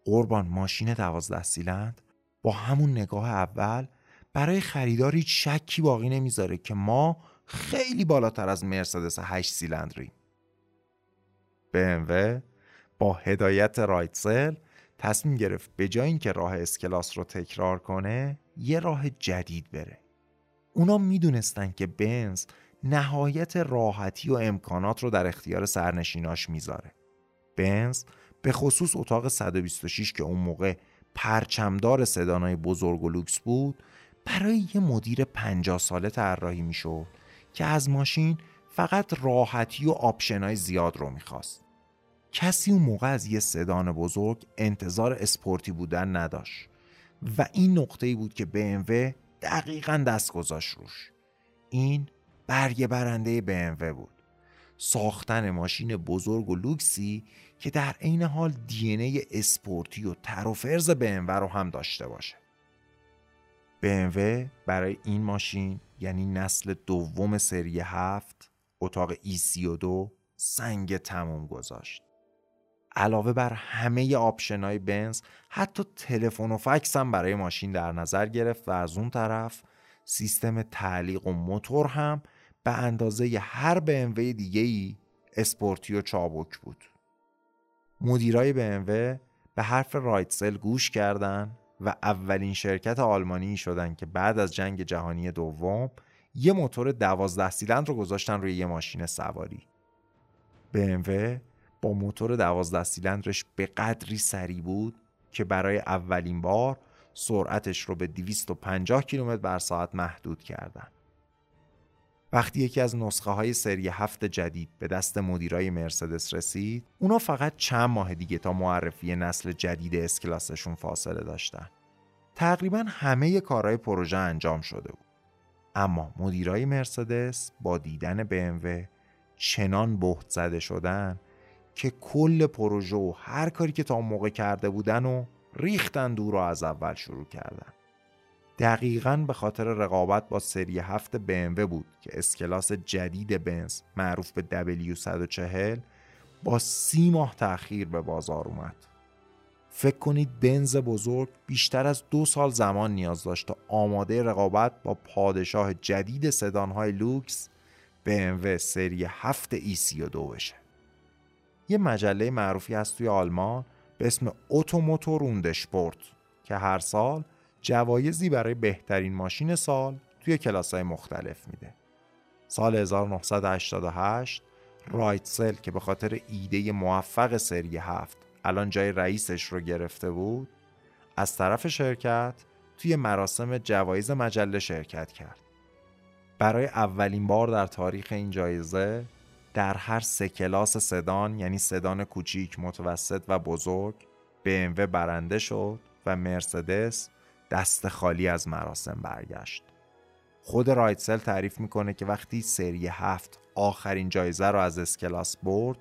قربان ماشین دوازده سیلند با همون نگاه اول برای خریدار هیچ شکی باقی نمی‌ذاره که ما خیلی بالاتر از مرسدس 8 سیلندریم. BMW با هدایت رایتسل تصمیم گرفت به جای اینکه راه اسکلاس رو تکرار کنه یه راه جدید بره. اونا می‌دونستن که بنز نهایت راحتی و امکانات رو در اختیار سرنشیناش می‌ذاره. بنز به خصوص اتاق 126 که اون موقع پرچمدار سدانای بزرگ و لوکس بود برای یه مدیر 50 ساله طراحی می‌شد که از ماشین فقط راحتی و آپشنای زیاد رو می‌خواست. کسی اون موقع از یه سدان بزرگ انتظار اسپورتی بودن نداشت و این نقطه بود که BMW دقیقا دست گذاشت روش. این برگ برنده BMW بود. ساختن ماشین بزرگ و لوکسی که در عین حال دی اسپورتی و تر و فرز BMW رو هم dاشته باشه. BMW برای این ماشین یعنی نسل دوم سری هفت اتاق E32 سنگ تموم گذاشت. علاوه بر همه آپشنای بنز حتی تلفن و فکس هم برای ماشین در نظر گرفت و از اون طرف سیستم تعلیق و موتور هم به اندازه هر BMW دیگه ای اسپورتی و چابک بود. مدیرای BMW به حرف رایتسل گوش کردن و اولین شرکت آلمانی شدن که بعد از جنگ جهانی دوم یه موتور دوازده سیلندر رو گذاشتن روی یه ماشین سواری. BMW با موتور دوازده سیلندرش به قدری سریع بود که برای اولین بار سرعتش رو به 250 کیلومتر بر ساعت محدود کردن. وقتی یکی از نسخه های سری هفت جدید به دست مدیرای مرسدس رسید اونا فقط چند ماه دیگه تا معرفی نسل جدید اسکلاسشون فاصله داشتن تقریبا همه کارهای پروژه انجام شده بود اما مدیرای مرسدس با دیدن BMW چنان بهت زده شدن که کل پروژه و هر کاری که تا اون موقع کرده بودن و ریختن دور رو از اول شروع کردن. دقیقا به خاطر رقابت با سری هفت BMW بود که اسکلاس جدید بنز معروف به W140 با سی ماه تأخیر به بازار اومد. فکر کنید بنز بزرگ بیشتر از دو سال زمان نیاز داشت تا آماده رقابت با پادشاه جدید سدانهای لوکس BMW سری 7 E32 بشه یه مجله معروفی هست توی آلمان به اسم اوتوموتور روندشپورت که هر سال جوایزی برای بهترین ماشین سال توی کلاسای مختلف میده. سال 1988 رایتسل که به خاطر ایده موفق سری هفت الان جای رئیسش رو گرفته بود از طرف شرکت توی مراسم جوایز مجله شرکت کرد. برای اولین بار در تاریخ این جایزه در هر سه کلاس سدان یعنی سدان کوچیک، متوسط و بزرگ BMW برنده شد و مرسدس دست خالی از مراسم برگشت. خود رایتسل تعریف می‌کنه که وقتی سری هفت آخرین جایزه رو از اسکلاس برد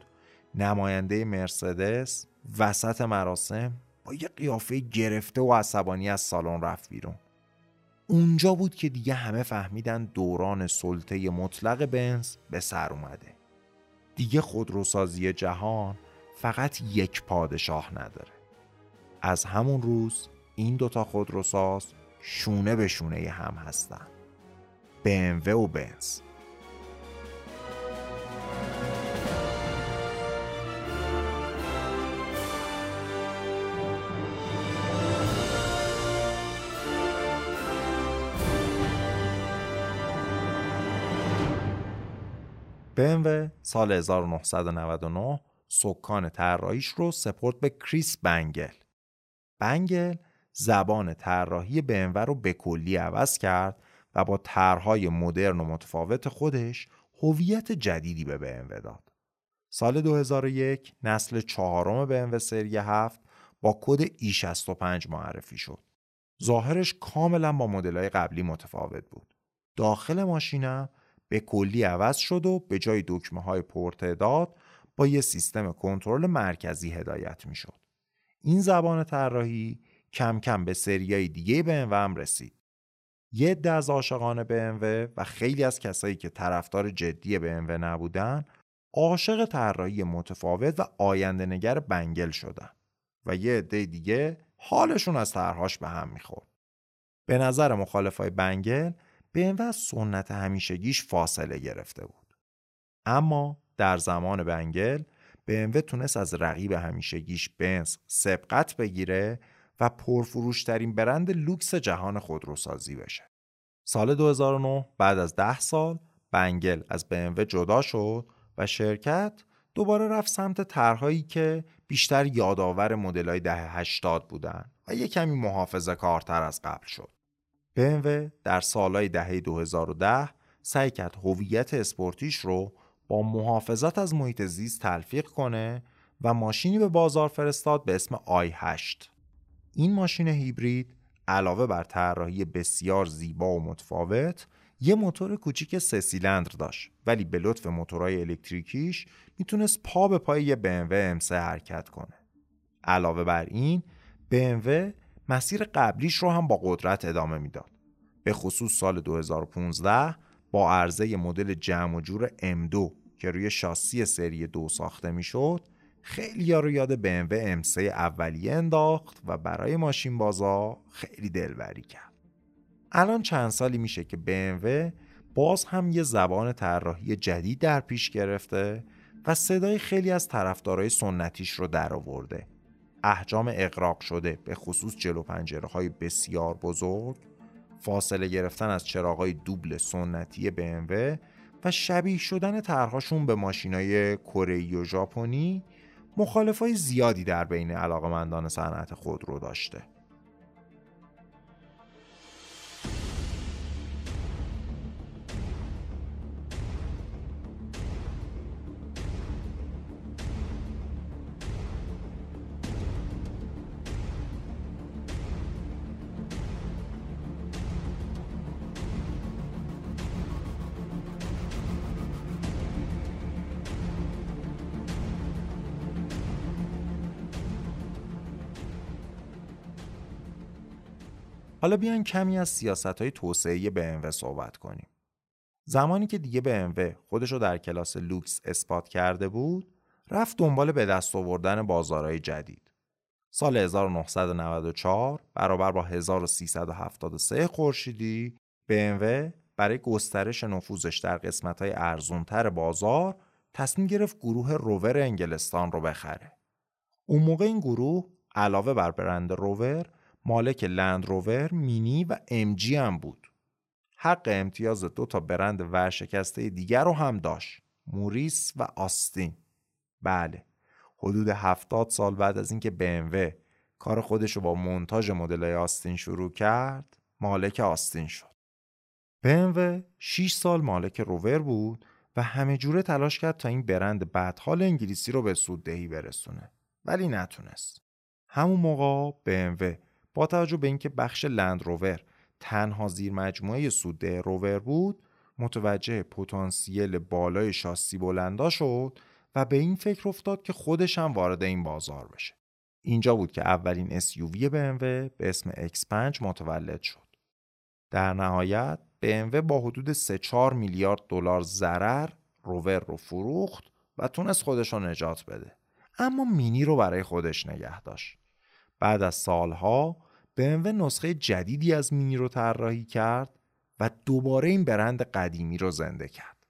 نماینده مرسدس وسط مراسم با یه قیافه گرفته و عصبانی از سالن رفت بیرون. اونجا بود که دیگه همه فهمیدن دوران سلطه مطلق بنز به سر اومده. دیگه خودروسازی جهان فقط یک پادشاه نداره. از همون روز این دوتا خودروساز شونه به شونه هم هستن. BMW و بنز. BMW سال 1999 سکان طراحیش رو سپرد به کریس بنگل. بنگل زبان طراحی BMW رو به کلی عوض کرد و با طرحهای مدرن و متفاوت خودش هویت جدیدی به BMW داد. سال 2001 نسل چهارم BMW سری 7 با کد E65 معرفی شد. ظاهرش کاملا با مدل‌های قبلی متفاوت بود. داخل ماشینم به کلی عوض شد و به جای دکمه های پرتعداد با یه سیستم کنترل مرکزی هدایت می شد. این زبان طراحی کم کم به سریای دیگه به هم رسید. یه از عاشقان BMW و خیلی از کسایی که طرفدار جدی BMW نبودن عاشق طراحی متفاوت و آینده نگر بنگل شدن و یه عده دیگه حالشون از طرحهاش به هم می‌خورد. به نظر مخالفای بنگل BMW از سنت همیشگیش فاصله گرفته بود. اما در زمان بنگل BMW تونست از رقیب همیشگیش بنز سبقت بگیره و پرفروشترین برند لوکس جهان خودروسازی بشه. سال 2009 بعد از ده سال بنگل از BMW جدا شد و شرکت دوباره رفت سمت طرحهایی که بیشتر یادآور مدل‌های دهه 80 بودن و یه کمی محافظه کارتر از قبل شد. BMW در سالهای دهه 2010 سعی کرد هویت اسپورتیش رو با محافظت از محیط زیست تلفیق کنه و ماشینی به بازار فرستاد به اسم i8 این ماشین هیبرید علاوه بر طراحی بسیار زیبا و متفاوت یه موتور کوچیک سه سیلندر داشت ولی به لطف موتورهای الکتریکیش می‌تونست پا به پای یه BMW M3 حرکت کنه. علاوه بر این BMW مسیر قبلیش رو هم با قدرت ادامه می‌داد به خصوص سال 2015 با عرضه مدل جمع و جور M2 که روی شاسی سری دو ساخته می‌شد خیلی رو یاد BMW M3 اولیه انداخت و برای ماشین بازا خیلی دلبری کرد. الان چند سالی میشه که BMW باز هم یه زبان طراحی جدید در پیش گرفته و صدای خیلی از طرفدارای سنتیش رو درآورده. احجام اقراق شده به خصوص جلو پنجره های بسیار بزرگ فاصله گرفتن از چراغای دوبل سنتی BMW و شبیه شدن طرحهاشون به ماشینای کره و ژاپنی مخالفای زیادی در بین علاقمندان صنعت خودرو داشته. حالا بیاین کمی از سیاست های توسعه BMW صحبت کنیم. زمانی که دیگه BMW خودش رو در کلاس لوکس اثبات کرده بود، رفت دنبال به دست آوردن بازارهای جدید. سال 1994 برابر با 1373 خورشیدی BMW برای گسترش نفوذش در قسمت‌های ارزونتر بازار تصمیم گرفت گروه روور انگلستان رو بخره. اون موقع این گروه علاوه بر برند روور مالک لند روور، مینی و جی هم بود. حق امتیاز دو تا برند ورشکسته دیگر رو هم داشت. موریس و آستین. بله. حدود هفتاد سال بعد از اینکه BMW کار خودش رو با مونتاژ مدل آستین شروع کرد، مالک آستین شد. BMW 6 سال مالک روور بود و همه جوره تلاش کرد تا این برند بدحال انگلیسی رو به سوددهی برسونه ولی نتونست. همون موقع BMW با توجه به اینکه بخش لند روور تنها زیر مجموعه سودده روور بود متوجه پتانسیل بالای شاسی بلندا شد و به این فکر افتاد که خودش هم وارد این بازار بشه. اینجا بود که اولین SUV BMW به اسم X5 متولد شد. در نهایت BMW با حدود 3-4 میلیارد دلار ضرر روور رو فروخت و تونست خودش رو نجات بده. اما مینی رو برای خودش نگه داشت. بعد از سالها BMW نسخه جدیدی از مینی رو طراحی کرد و دوباره این برند قدیمی رو زنده کرد.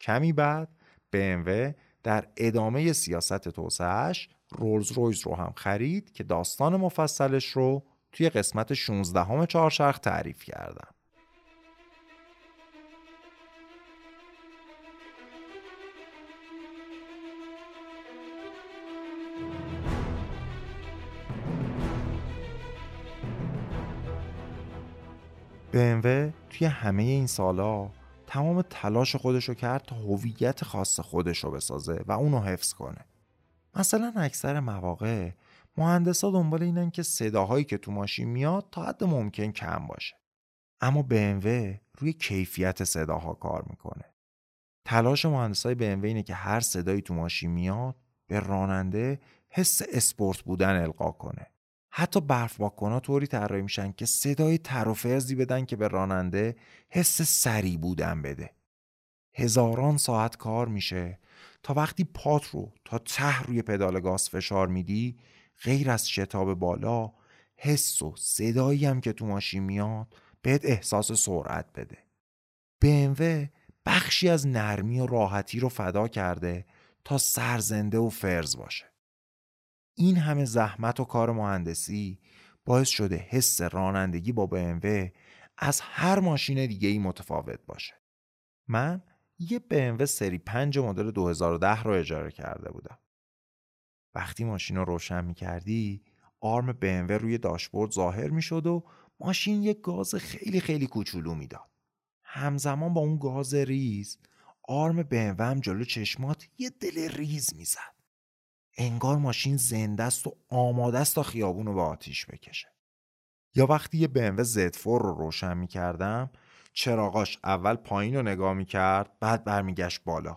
کمی بعد BMW در ادامه سیاست توسعهش رولز رویز رو هم خرید که داستان مفصلش رو توی قسمت 16 همه چهارشرخ تعریف کردم. BMW توی همه این سالا تمام تلاش خودشو کرد تا هویت خاص خودش رو بسازه و اونو حفظ کنه. مثلا اکثر مواقع مهندسا دنبال اینن که صداهایی که تو ماشین میاد تا حد ممکن کم باشه. اما BMW روی کیفیت صداها کار می‌کنه. تلاش مهندسای BMW اینه که هر صدایی تو ماشین میاد به راننده حس اسپورت بودن القا کنه. حتی برف ها طوری طراحی میشن که صدای تر و فرزی بدن که به راننده حس سری بودن بده. هزاران ساعت کار میشه تا وقتی پات رو تا ته روی پدال گاز فشار میدی غیر از شتاب بالا حس و صدایی هم که تو ماشین میاد بهت احساس سرعت بده. BMW بخشی از نرمی و راحتی رو فدا کرده تا سرزنده و فرز باشه. این همه زحمت و کار مهندسی باعث شده حس رانندگی با BMW از هر ماشین دیگه ای متفاوت باشه. من یه BMW سری 5 مدل 2010 رو اجاره کرده بودم. وقتی ماشین رو روشن می کردی آرم BMW روی داشبورد ظاهر می شد و ماشین یه گاز خیلی خیلی کوچولو می‌داد. همزمان با اون گاز ریز آرم BMW هم جلو چشمات یه دل ریز می‌زد. انگار ماشین زنده است و آماده است تا خیابون رو به آتیش بکشه. یا وقتی یه BMW Z4 رو روشن می کردم چراغاش اول پایین رو نگاه می کرد بعد برمیگشت بالا.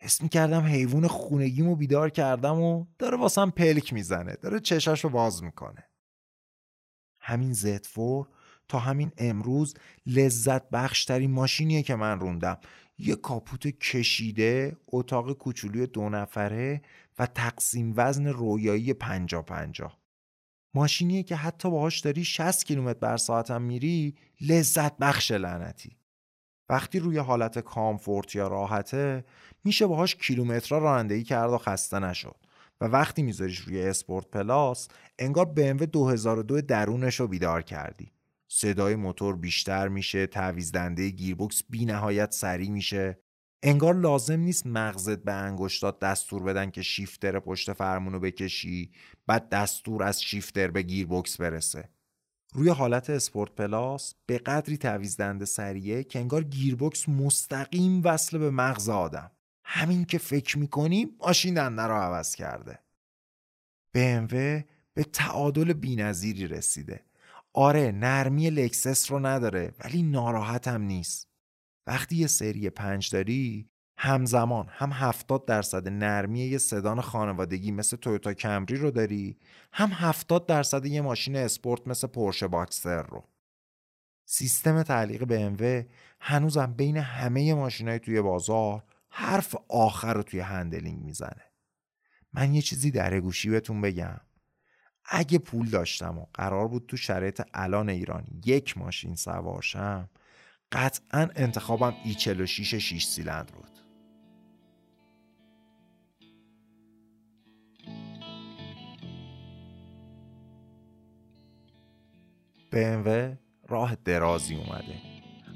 حس می کردم حیوان خونگیمو بیدار کردم و داره واسم پلک می‌زنه داره چشاش رو باز می‌کنه. همین Z4 تا همین امروز لذت بخشترین ماشینیه که من روندم. یه کاپوت کشیده اتاق کوچولوی دو نفره و تقسیم وزن رویایی پنجا پنجا ماشینیه که حتی باهاش داری 60 کیلومتر بر ساعت هم میری لذت بخشه لعنتی. وقتی روی حالت comfort یا راحته میشه باهاش کیلومترها رانندگی کرد و خسته نشد. و وقتی میذاریش روی sport plus انگار BMW 2002 درونش رو بیدار کردی. صدای موتور بیشتر میشه تعویض دنده گیربکس بی نهایت سریع میشه. انگار لازم نیست مغزت به انگشتات دستور بده که shifter پشت فرمونو بکشی بعد دستور از shifter به گیربکس برسه. روی حالت sport plus به قدری تعویض دنده سریعه که انگار گیربکس مستقیم وصل به مغز آدمه. همین که فکر می‌کنی ماشین دنده رو عوض کرده. BMW به تعادل بینظیری رسیده. آره نرمی لکسس رو نداره ولی ناراحت هم نیست. وقتی یه سری پنج داری همزمان هم 70 درصد نرمی یه سدان خانوادگی مثل تویوتا کمری رو داری هم 70 درصد یه ماشین اسپورت مثل پورشه باکستر رو. سیستم تعلیق BMW هنوزم بین همه ماشینای توی بازار حرف آخر رو توی handling می‌زنه. من یه چیزی در گوشی بهتون بگم. اگه پول داشتم و قرار بود تو شرایط الان ایران یک ماشین سوارشم قطعا انتخابم E46 6 سیلندر بود. BMW راه درازی اومده.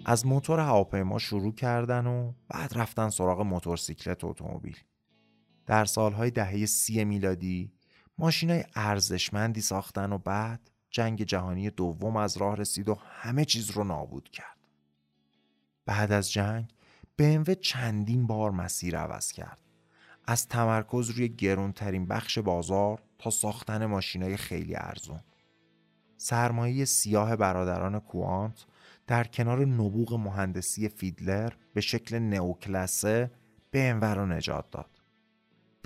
از موتور هواپیما شروع کردن و بعد رفتن سراغ موتورسیکلت اتومبیل. در سالهای دهه سی میلادی ماشینای ارزشمندی ساختن و بعد جنگ جهانی دوم از راه رسید و همه چیز رو نابود کرد. بعد از جنگ BMW چندین بار مسیر عوض کرد از تمرکز روی گرونترین بخش بازار تا ساختن ماشینای خیلی ارزون سرمایه سیاه برادران کوانت در کنار نبوغ مهندسی فیدلر به شکل نئوکلاسه BMW رو نجات داد.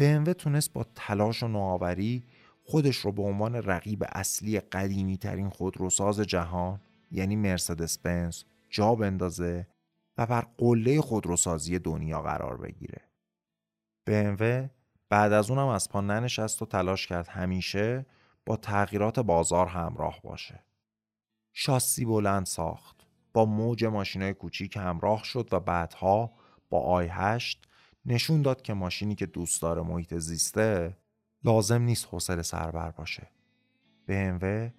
BMW تونست با تلاش و نوآوری خودش رو به عنوان رقیب اصلی قدیمی ترین خودروساز جهان یعنی مرسدس بنز جا بندازه و بر قله خودروسازی دنیا قرار بگیره. BMW بعد از اونم از پا ننشست و تلاش کرد همیشه با تغییرات بازار همراه باشه. شاسی بلند ساخت. با موج ماشینای کوچیک همراه شد و بعدها با آی هشت نشون داد که ماشینی که دوست داره محیط زیسته لازم نیست حوصله سربر باشه. BMW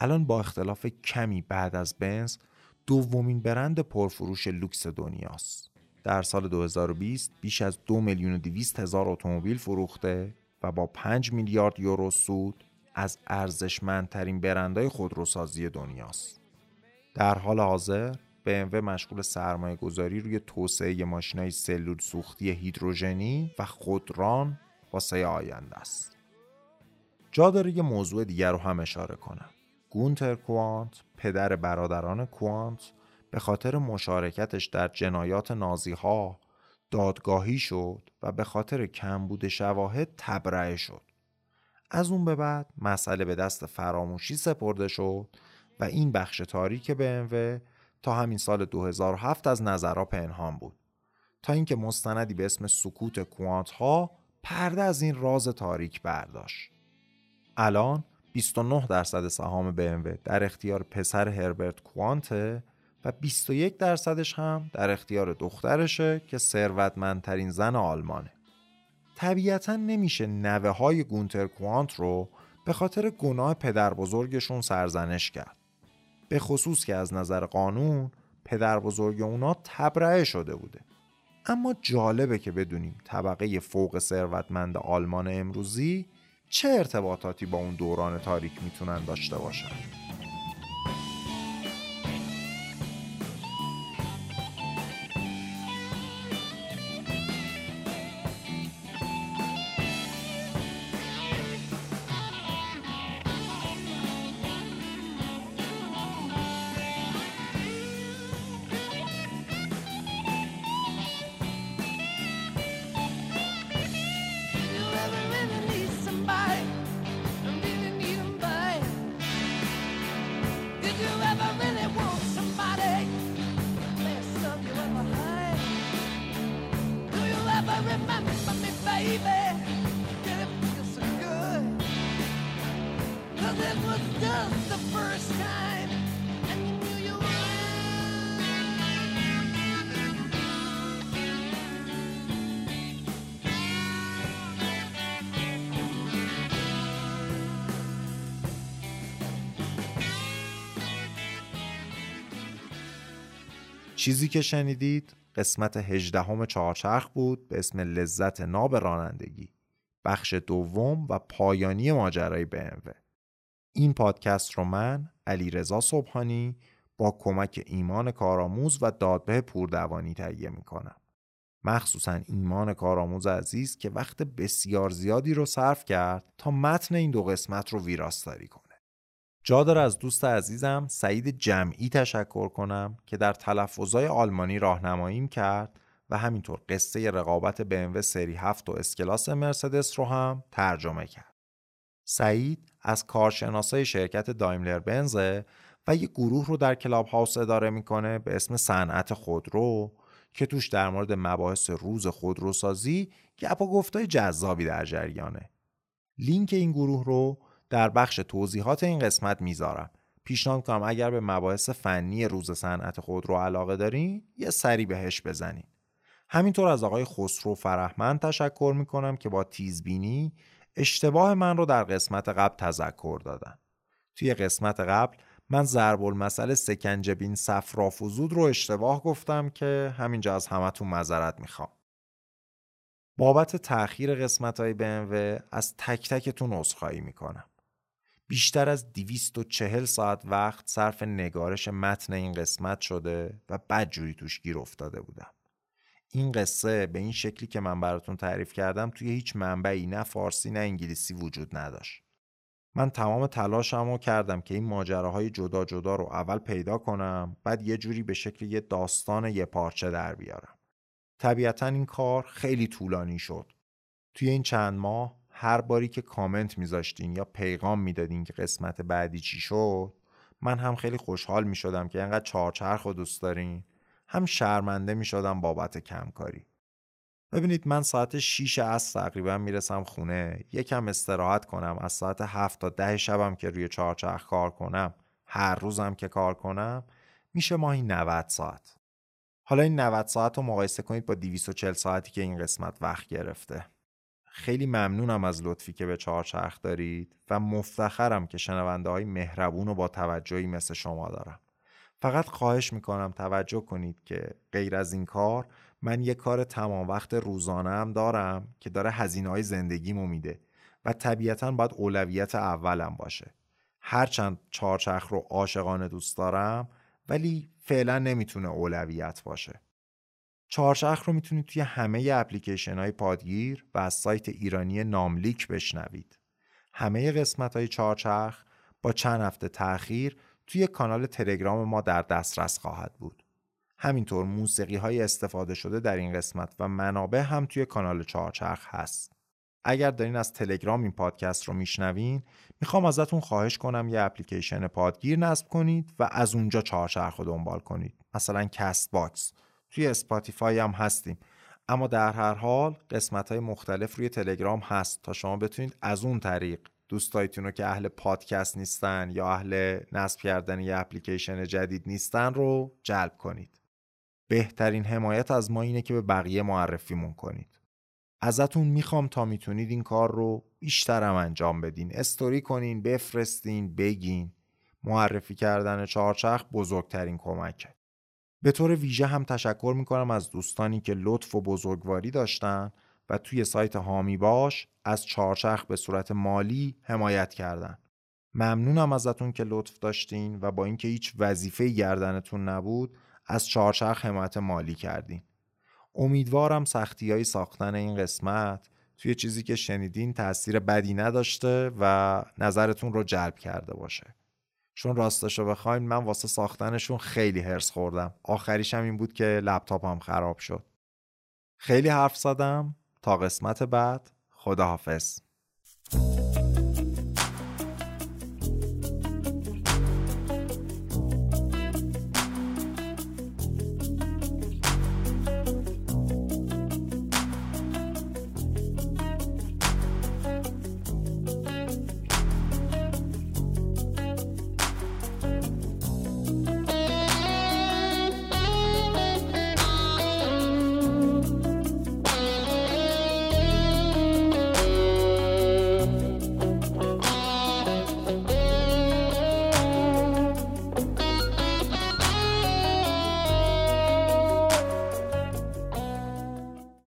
الان با اختلاف کمی بعد از بنز دومین برند پرفروش لوکس دنیاست. در سال 2020 بیش از دو میلیون و دویست هزار اتومبیل فروخته و با 5 میلیارد یورو سود از ارزشمندترین برندهای خودروسازی دنیاست. در حال حاضر BMW مشغول سرمایه گذاری روی توسعه ماشینای سلول سوختی هیدروژنی و خودران واسه آینده است. جا داره یه موضوع دیگر رو هم اشاره کنم. گونتر کوانت پدر برادران کوانت به خاطر مشارکتش در جنایات نازی ها دادگاهی شد و به خاطر کمبود شواهد تبرئه شد. از اون به بعد مسئله به دست فراموشی سپرده شد و این بخش تاریک BMW تا همین سال 2007 از نظرها پنهان بود تا اینکه مستندی به اسم سکوت کوانت ها پرده از این راز تاریک برداشت الان 29 درصد سهام BMW در اختیار پسر هربرت کوانته و 21 درصدش هم در اختیار دخترشه که ثروتمندترین زن آلمانه طبیعتا نمیشه نوه های گونتر کوانت رو به خاطر گناه پدر بزرگشون سرزنش کرد. به خصوص که از نظر قانون پدر بزرگ اونا تبرئه شده بوده. اما جالبه که بدونیم طبقه فوق ثروتمند آلمان امروزی چه ارتباطاتی با اون دوران تاریک می‌تونن داشته باشن. چیزی که شنیدید قسمت هجدهم چهارچرخ بود به اسم لذت ناب رانندگی بخش دوم و پایانی ماجرای BMW این پادکست رو من علی رضا صبحانی با کمک ایمان کارآموز و دادبه پوردوانی تهیه می‌کنم. مخصوصا ایمان کارآموز عزیز که وقت بسیار زیادی رو صرف کرد تا متن این دو قسمت رو ویراستاری کنه. جا داره از دوست عزیزم سعید جمعی تشکر کنم که در تلفظهای آلمانی راهنماییم کرد و همینطور قصه رقابت BMW سری 7 و اسکلاس مرسدس رو هم ترجمه کرد. سعید از کارشناسای شرکت دایملر بنزه و یه گروه رو در کلاب هاوس اداره می‌کنه به اسم صنعت خودرو که توش در مورد مباحث روز خودروسازی گپ و گفتای جذابی در جریانه لینک این گروه رو در بخش توضیحات این قسمت می‌ذارم. پیشنهاد کنم اگر به مباحث فنی روز صنعت خودرو علاقه دارین یه سری بهش بزنین. همینطور از آقای خسرو فرهمند تشکر می‌کنم که با تیزبینی اشتباه من رو در قسمت قبل تذکر دادن. توی قسمت قبل من ضرب المثل سکنجبین صفرافوزود رو اشتباه گفتم که همینجا از همتون معذرت می‌خوام. بابت تأخیر قسمت های BMW از تک تکتون عذرخواهی می‌کنم. بیشتر از 240 ساعت وقت صرف نگارش متن این قسمت شده و بدجوری توش گیر افتاده بودم. این قصه به این شکلی که من براتون تعریف کردم توی هیچ منبعی نه فارسی نه انگلیسی وجود نداشت. من تمام تلاشمو کردم که این ماجراهای جدا جدا رو اول پیدا کنم بعد یه جوری به شکل یه داستان یه پارچه در بیارم. طبیعتا این کار خیلی طولانی شد. توی این چند ماه هر باری که کامنت میذاشتین یا پیغام می‌دادین که قسمت بعدی چی شد من هم خیلی خوشحال می‌شدم که اینقدر چارچرخ و دوست دارین. هم شرمنده می‌شدم بابت کمکاری. ببینید من ساعت 6 از تقریبا می‌رسم خونه. یکم استراحت کنم. از ساعت 7 تا ده شبم که روی چهارچرخ کار کنم هر روزم که کار کنم میشه ماهی 90 ساعت. حالا این 90 ساعت رو مقایسه کنید با 240 ساعتی که این قسمت وقت گرفته. خیلی ممنونم از لطفی که به چهارچرخ دارید و مفتخرم که شنونده های مهربون و با توجهی مثل شما دارم. فقط خواهش می‌کنم توجه کنید که غیر از این کار من یه کار تمام وقت روزانه هم دارم که داره هزینه های زندگیمو میده و طبیعتا باید اولویت اولم باشه. هرچند چهارچرخ رو عاشقانه دوست دارم ولی فعلا نمی‌تونه اولویت باشه. چهارچرخ رو می‌تونید توی همه اپلیکیشن های پادگیر و از سایت ایرانی ناملیک بشنوید. همه قسمت های چهارچرخ با چند هفته تأخیر توی کانال تلگرام ما در دسترس خواهد بود. همینطور موسیقی های استفاده شده در این قسمت و منابع هم توی کانال چهارچرخ هست. اگر دارین از تلگرام این پادکست رو میشنوین می‌خوام ازتون خواهش کنم یه اپلیکیشن پادگیر نصب کنید و از اونجا چهارچرخ رو دنبال کنید. مثلا Castbox توی Spotify هم هستیم. اما در هر حال قسمت های مختلف روی تلگرام هست تا شما بتونید از اون طریق دوستایتون رو که اهل پادکست نیستن یا اهل نصب کردن یه اپلیکیشن جدید نیستن رو جلب کنید. بهترین حمایت از ما اینه که به بقیه معرفیمون کنید. ازتون می‌خوام تا می‌تونید این کار رو بیشترم انجام بدین. استوری کنین بفرستین بگین. معرفی کردن چهارچرخ بزرگترین کمکه. به طور ویژه هم تشکر می‌کنم از دوستانی که لطف و بزرگواری داشتن و توی سایت هامی باش از چهارچرخ به صورت مالی حمایت کردن. ممنونم ازتون که لطف داشتین و با اینکه هیچ وظیفه گردنتون نبود از چهارچرخ حمایت مالی کردین. امیدوارم سختی های ساختن این قسمت توی چیزی که شنیدین تاثیر بدی نداشته و نظرتون رو جلب کرده باشه. چون راستشو بخواین من واسه ساختنشون خیلی هرس خوردم. آخریش هم این بود که لپتاپم خراب شد. خیلی حرف زدم. تا قسمت بعد. خداحافظ.